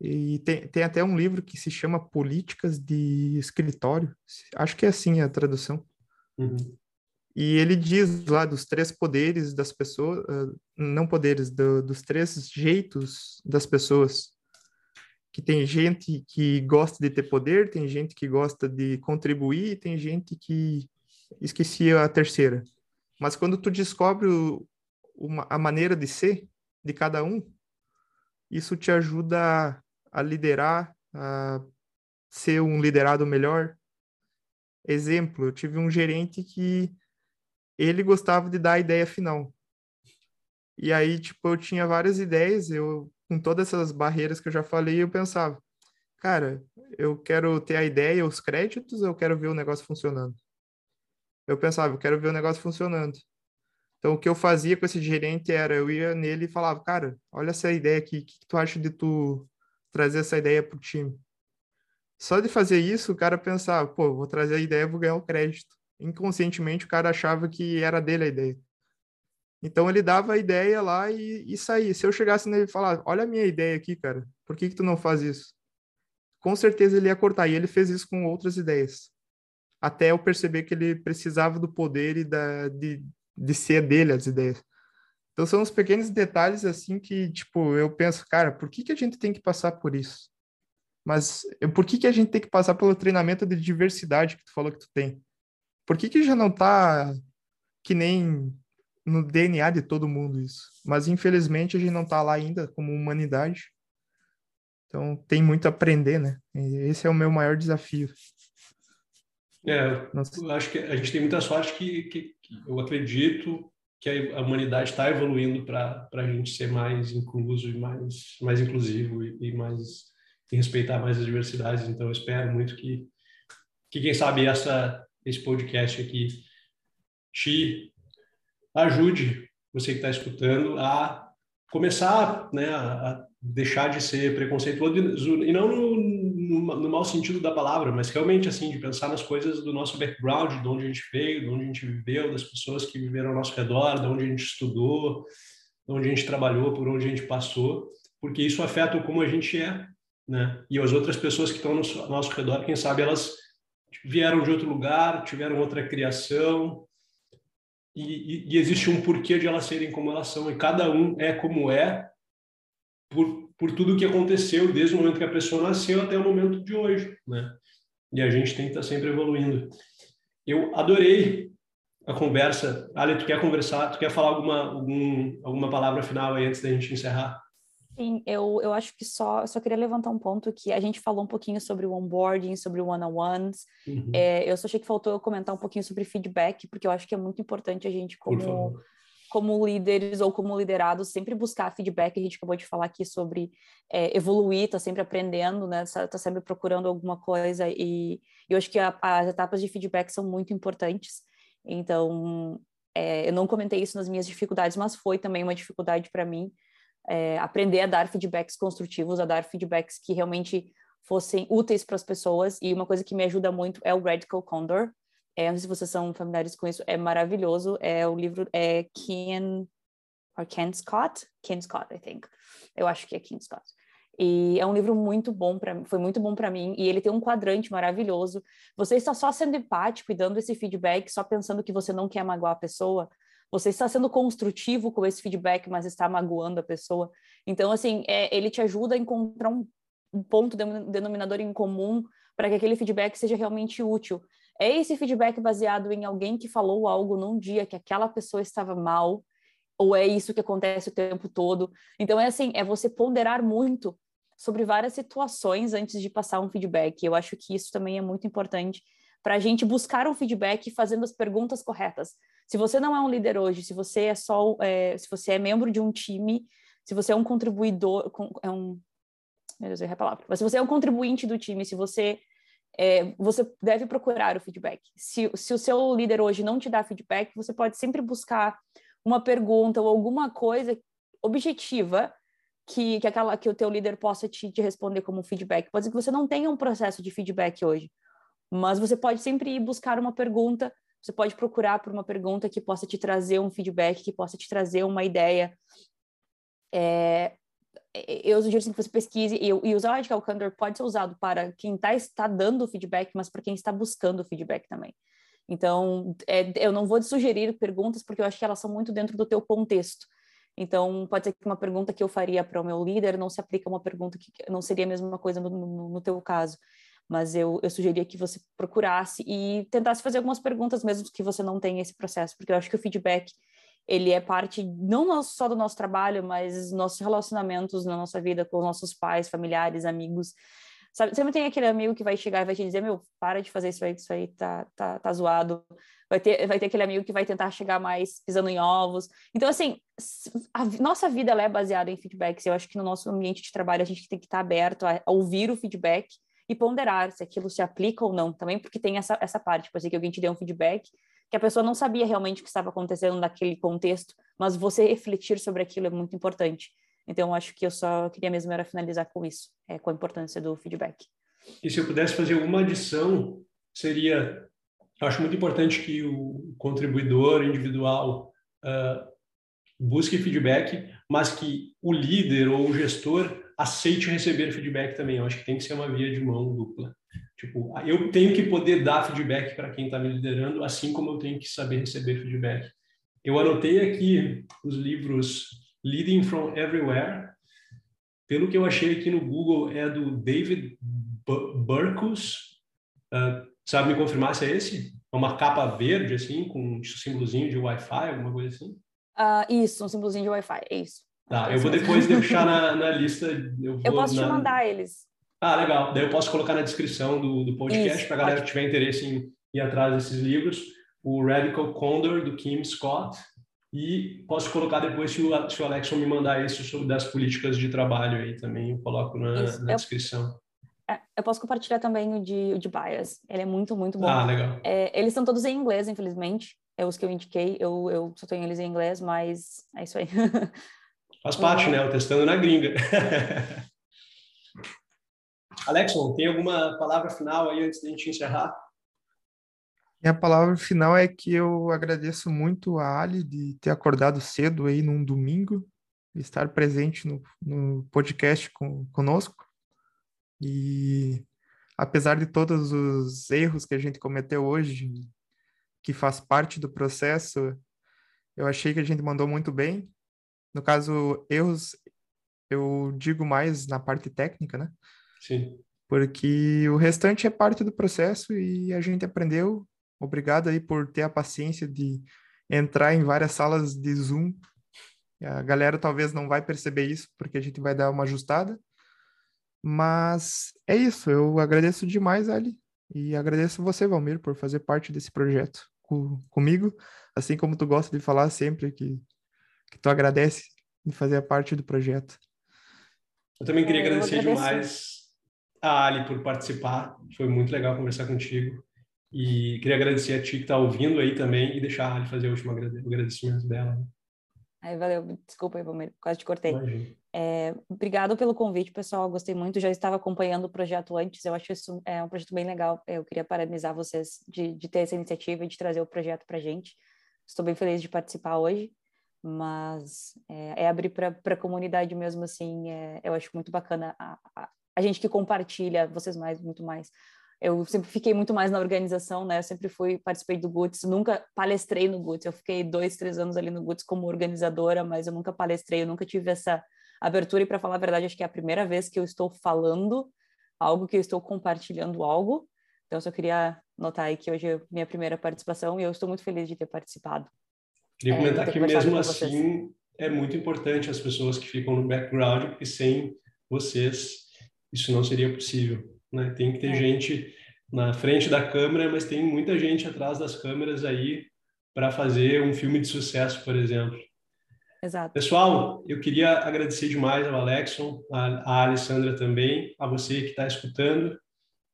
E tem, tem até um livro que se chama Políticas de Escritório. Acho que é assim a tradução. Uhum. E ele diz lá dos três poderes das pessoas, ah, não poderes, do, dos três jeitos das pessoas. Que tem gente que gosta de ter poder, tem gente que gosta de contribuir, tem gente que esqueci a terceira. Mas quando tu descobre uma, a maneira de ser de cada um, isso te ajuda a liderar, a ser um liderado melhor. Exemplo, eu tive um gerente que ele gostava de dar a ideia final. E aí, tipo, eu tinha várias ideias, eu com todas essas barreiras que eu já falei, eu pensava, cara, eu quero ter a ideia, os créditos, eu quero ver o negócio funcionando. Eu pensava, eu quero ver o negócio funcionando. Então, o que eu fazia com esse gerente era, eu ia nele e falava, cara, olha essa ideia aqui, o que, que tu acha de tu trazer essa ideia para o time. Só de fazer isso, o cara pensava, pô, vou trazer a ideia, vou ganhar o crédito. Inconscientemente, o cara achava que era dele a ideia. Então, ele dava a ideia lá e, e saía. Se eu chegasse nele e falar, olha a minha ideia aqui, cara, por que, que tu não faz isso? Com certeza ele ia cortar. E ele fez isso com outras ideias. Até eu perceber que ele precisava do poder e da, de, de ser dele as ideias. Então são os pequenos detalhes assim que, tipo, eu penso, cara, por que, que a gente tem que passar por isso? Mas por que, que a gente tem que passar pelo treinamento de diversidade que tu falou que tu tem? Por que, que já não tá que nem no DNA de todo mundo isso? Mas infelizmente a gente não tá lá ainda como humanidade. Então tem muito a aprender, né? E esse é o meu maior desafio. É, eu acho que a gente tem muita sorte que, que, que eu acredito que a humanidade está evoluindo para a gente ser mais incluso e mais, mais inclusivo e, e mais e respeitar mais as diversidades. Então, eu espero muito que, que quem sabe, essa, esse podcast aqui te ajude, você que está escutando, a começar né, a, deixar de ser preconceituoso e não no, no, no mau sentido da palavra, mas realmente assim de pensar nas coisas do nosso background, de onde a gente veio, de onde a gente viveu, das pessoas que viveram ao nosso redor, de onde a gente estudou, de onde a gente trabalhou, por onde a gente passou, porque isso afeta como a gente é, né? E as outras pessoas que estão no nosso redor, quem sabe elas vieram de outro lugar, tiveram outra criação, e, e, e, existe um porquê de elas serem como elas são, e cada um é como é por, por tudo que aconteceu desde o momento que a pessoa nasceu até o momento de hoje, né? E a gente tem que estar sempre evoluindo. Eu adorei a conversa. Ali, tu quer conversar? Tu quer falar alguma, algum, alguma palavra final aí antes da gente encerrar? Sim, eu, eu acho que só, só queria levantar um ponto que a gente falou um pouquinho sobre o onboarding, sobre o one-on-ones. Uhum. É, eu só achei que faltou eu comentar um pouquinho sobre feedback, porque eu acho que é muito importante a gente, como como líderes ou como liderados, sempre buscar feedback. A gente acabou de falar aqui sobre é, evoluir, tá sempre aprendendo, né? Tá, tá sempre procurando alguma coisa e, eu acho que a, as etapas de feedback são muito importantes. Então, é, eu não comentei isso nas minhas dificuldades, mas foi também uma dificuldade para mim é, aprender a dar feedbacks construtivos, a dar feedbacks que realmente fossem úteis para as pessoas. E uma coisa que me ajuda muito é o Radical Condor, é, não sei se vocês são familiares com isso, é maravilhoso. É o livro é Ken, or Ken Scott? Ken Scott, I think. Eu acho que é Ken Scott. E é um livro muito bom para foi muito bom para mim e ele tem um quadrante maravilhoso. Você está só sendo empático e dando esse feedback, só pensando que você não quer magoar a pessoa. Você está sendo construtivo com esse feedback, mas está magoando a pessoa. Então, assim, é, ele te ajuda a encontrar um, um ponto denominador em comum para que aquele feedback seja realmente útil. É esse feedback baseado em alguém que falou algo num dia que aquela pessoa estava mal, ou é isso que acontece o tempo todo? Então, é assim, é você ponderar muito sobre várias situações antes de passar um feedback. Eu acho que isso também é muito importante para a gente buscar um feedback fazendo as perguntas corretas. Se você não é um líder hoje, se você é só, é, se você é membro de um time, se você é um contribuidor, é um, meu Deus, eu a palavra. Mas se você é um contribuinte do time, se você é, você deve procurar o feedback. Se, se o seu líder hoje não te dá feedback, você pode sempre buscar uma pergunta ou alguma coisa objetiva que, que, aquela, que o teu líder possa te, te responder como feedback. Pode ser que você não tenha um processo de feedback hoje, mas você pode sempre ir buscar uma pergunta, você pode procurar por uma pergunta que possa te trazer um feedback, que possa te trazer uma ideia. É, eu sugiro assim, que você pesquise e, e o Radical Candor pode ser usado para quem tá, está dando feedback, mas para quem está buscando feedback também. Então, é, eu não vou te sugerir perguntas porque eu acho que elas são muito dentro do teu contexto. Então, pode ser que uma pergunta que eu faria para o meu líder não se aplique a uma pergunta que não seria a mesma coisa no, no, no teu caso. Mas eu, eu sugeria que você procurasse e tentasse fazer algumas perguntas, mesmo que você não tenha esse processo, porque eu acho que o feedback ele é parte não só do nosso trabalho, mas nossos relacionamentos na nossa vida com os nossos pais, familiares, amigos. Sabe, sempre tem aquele amigo que vai chegar e vai te dizer, meu, para de fazer isso aí, isso aí tá, tá, tá zoado. Vai ter, vai ter aquele amigo que vai tentar chegar mais pisando em ovos. Então, assim, a nossa vida é baseada em feedbacks. Eu acho que no nosso ambiente de trabalho a gente tem que estar aberto a ouvir o feedback e ponderar se aquilo se aplica ou não, também porque tem essa, essa parte, tipo assim, que alguém te deu um feedback que a pessoa não sabia realmente o que estava acontecendo naquele contexto, mas você refletir sobre aquilo é muito importante. Então, acho que eu só queria mesmo era finalizar com isso, é, com a importância do feedback. E se eu pudesse fazer uma adição, seria, eu acho muito importante que o contribuidor individual uh, busque feedback, mas que o líder ou o gestor aceite receber feedback também. Eu acho que tem que ser uma via de mão dupla. Tipo, eu tenho que poder dar feedback para quem está me liderando, assim como eu tenho que saber receber feedback. Eu anotei aqui os livros Leading from Everywhere. Pelo que eu achei aqui no Google, é do David Burkus. Uh, sabe me confirmar se é esse? É uma capa verde, assim, com um símbolozinho de Wi-Fi, alguma coisa assim? Uh, isso, um símbolozinho de Wi-Fi, é isso. Tá, eu vou depois deixar na, na lista. Eu, eu posso na... te mandar eles. Ah, legal. Daí eu posso colocar na descrição do, do podcast para a galera que tiver interesse em ir atrás desses livros. O Radical Condor, do Kim Scott. E posso colocar depois, se o, se o Alexson me mandar isso sobre das políticas de trabalho aí também, eu coloco na, na eu, descrição. É, eu posso compartilhar também o de, o de Bias. Ele é muito, muito bom. Ah, legal. É, eles são todos em inglês, infelizmente. É os que eu indiquei. Eu, eu só tenho eles em inglês, mas é isso aí. [laughs] Faz parte, uhum. né? O testando na gringa. [laughs] Alexon, tem alguma palavra final aí antes da gente encerrar? Minha palavra final é que eu agradeço muito a Ali de ter acordado cedo aí num domingo, estar presente no, no podcast com, conosco. E apesar de todos os erros que a gente cometeu hoje, que faz parte do processo, eu achei que a gente mandou muito bem. No caso, erros, eu digo mais na parte técnica, né? Sim. Porque o restante é parte do processo e a gente aprendeu. Obrigado aí por ter a paciência de entrar em várias salas de Zoom. A galera talvez não vai perceber isso, porque a gente vai dar uma ajustada. Mas é isso, eu agradeço demais, Ali, e agradeço você, Valmir, por fazer parte desse projeto com, comigo, assim como tu gosta de falar sempre que, que tu agradece de fazer parte do projeto. Eu também queria é, agradecer demais a Ali por participar. Foi muito legal conversar contigo. E queria agradecer a ti que está ouvindo aí também e deixar a Ali fazer o último agradecimento dela. Aí, valeu. Desculpa aí, Palmeira, quase te cortei. É, obrigado pelo convite, pessoal. Gostei muito. Já estava acompanhando o projeto antes. Eu acho isso é um projeto bem legal. Eu queria parabenizar vocês de, de ter essa iniciativa e de trazer o projeto para gente. Estou bem feliz de participar hoje, mas é, é abrir para a comunidade mesmo assim. É, eu acho muito bacana a, a, a gente que compartilha, vocês mais, muito mais. Eu sempre fiquei muito mais na organização, né? Eu sempre fui, participei do Guts, nunca palestrei no Guts. Eu fiquei dois, três anos ali no Guts como organizadora, mas eu nunca palestrei, eu nunca tive essa abertura. E para falar a verdade, acho que é a primeira vez que eu estou falando algo, que eu estou compartilhando algo. Então, eu só queria notar aí que hoje é minha primeira participação e eu estou muito feliz de ter participado. Queria é, comentar que mesmo assim é muito importante as pessoas que ficam no background, porque sem vocês isso não seria possível. Né? Tem que ter é. gente na frente da câmera, mas tem muita gente atrás das câmeras aí para fazer um filme de sucesso, por exemplo. Exato. Pessoal, eu queria agradecer demais ao Alexson, a, a Alessandra também, a você que está escutando.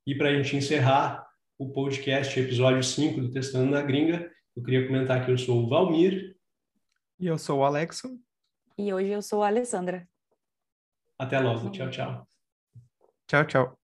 E para a gente encerrar o podcast, episódio 5 do Testando na Gringa, eu queria comentar que eu sou o Valmir. E eu sou o Alexson. E hoje eu sou a Alessandra. Até logo. Tchau, tchau. Tchau, tchau.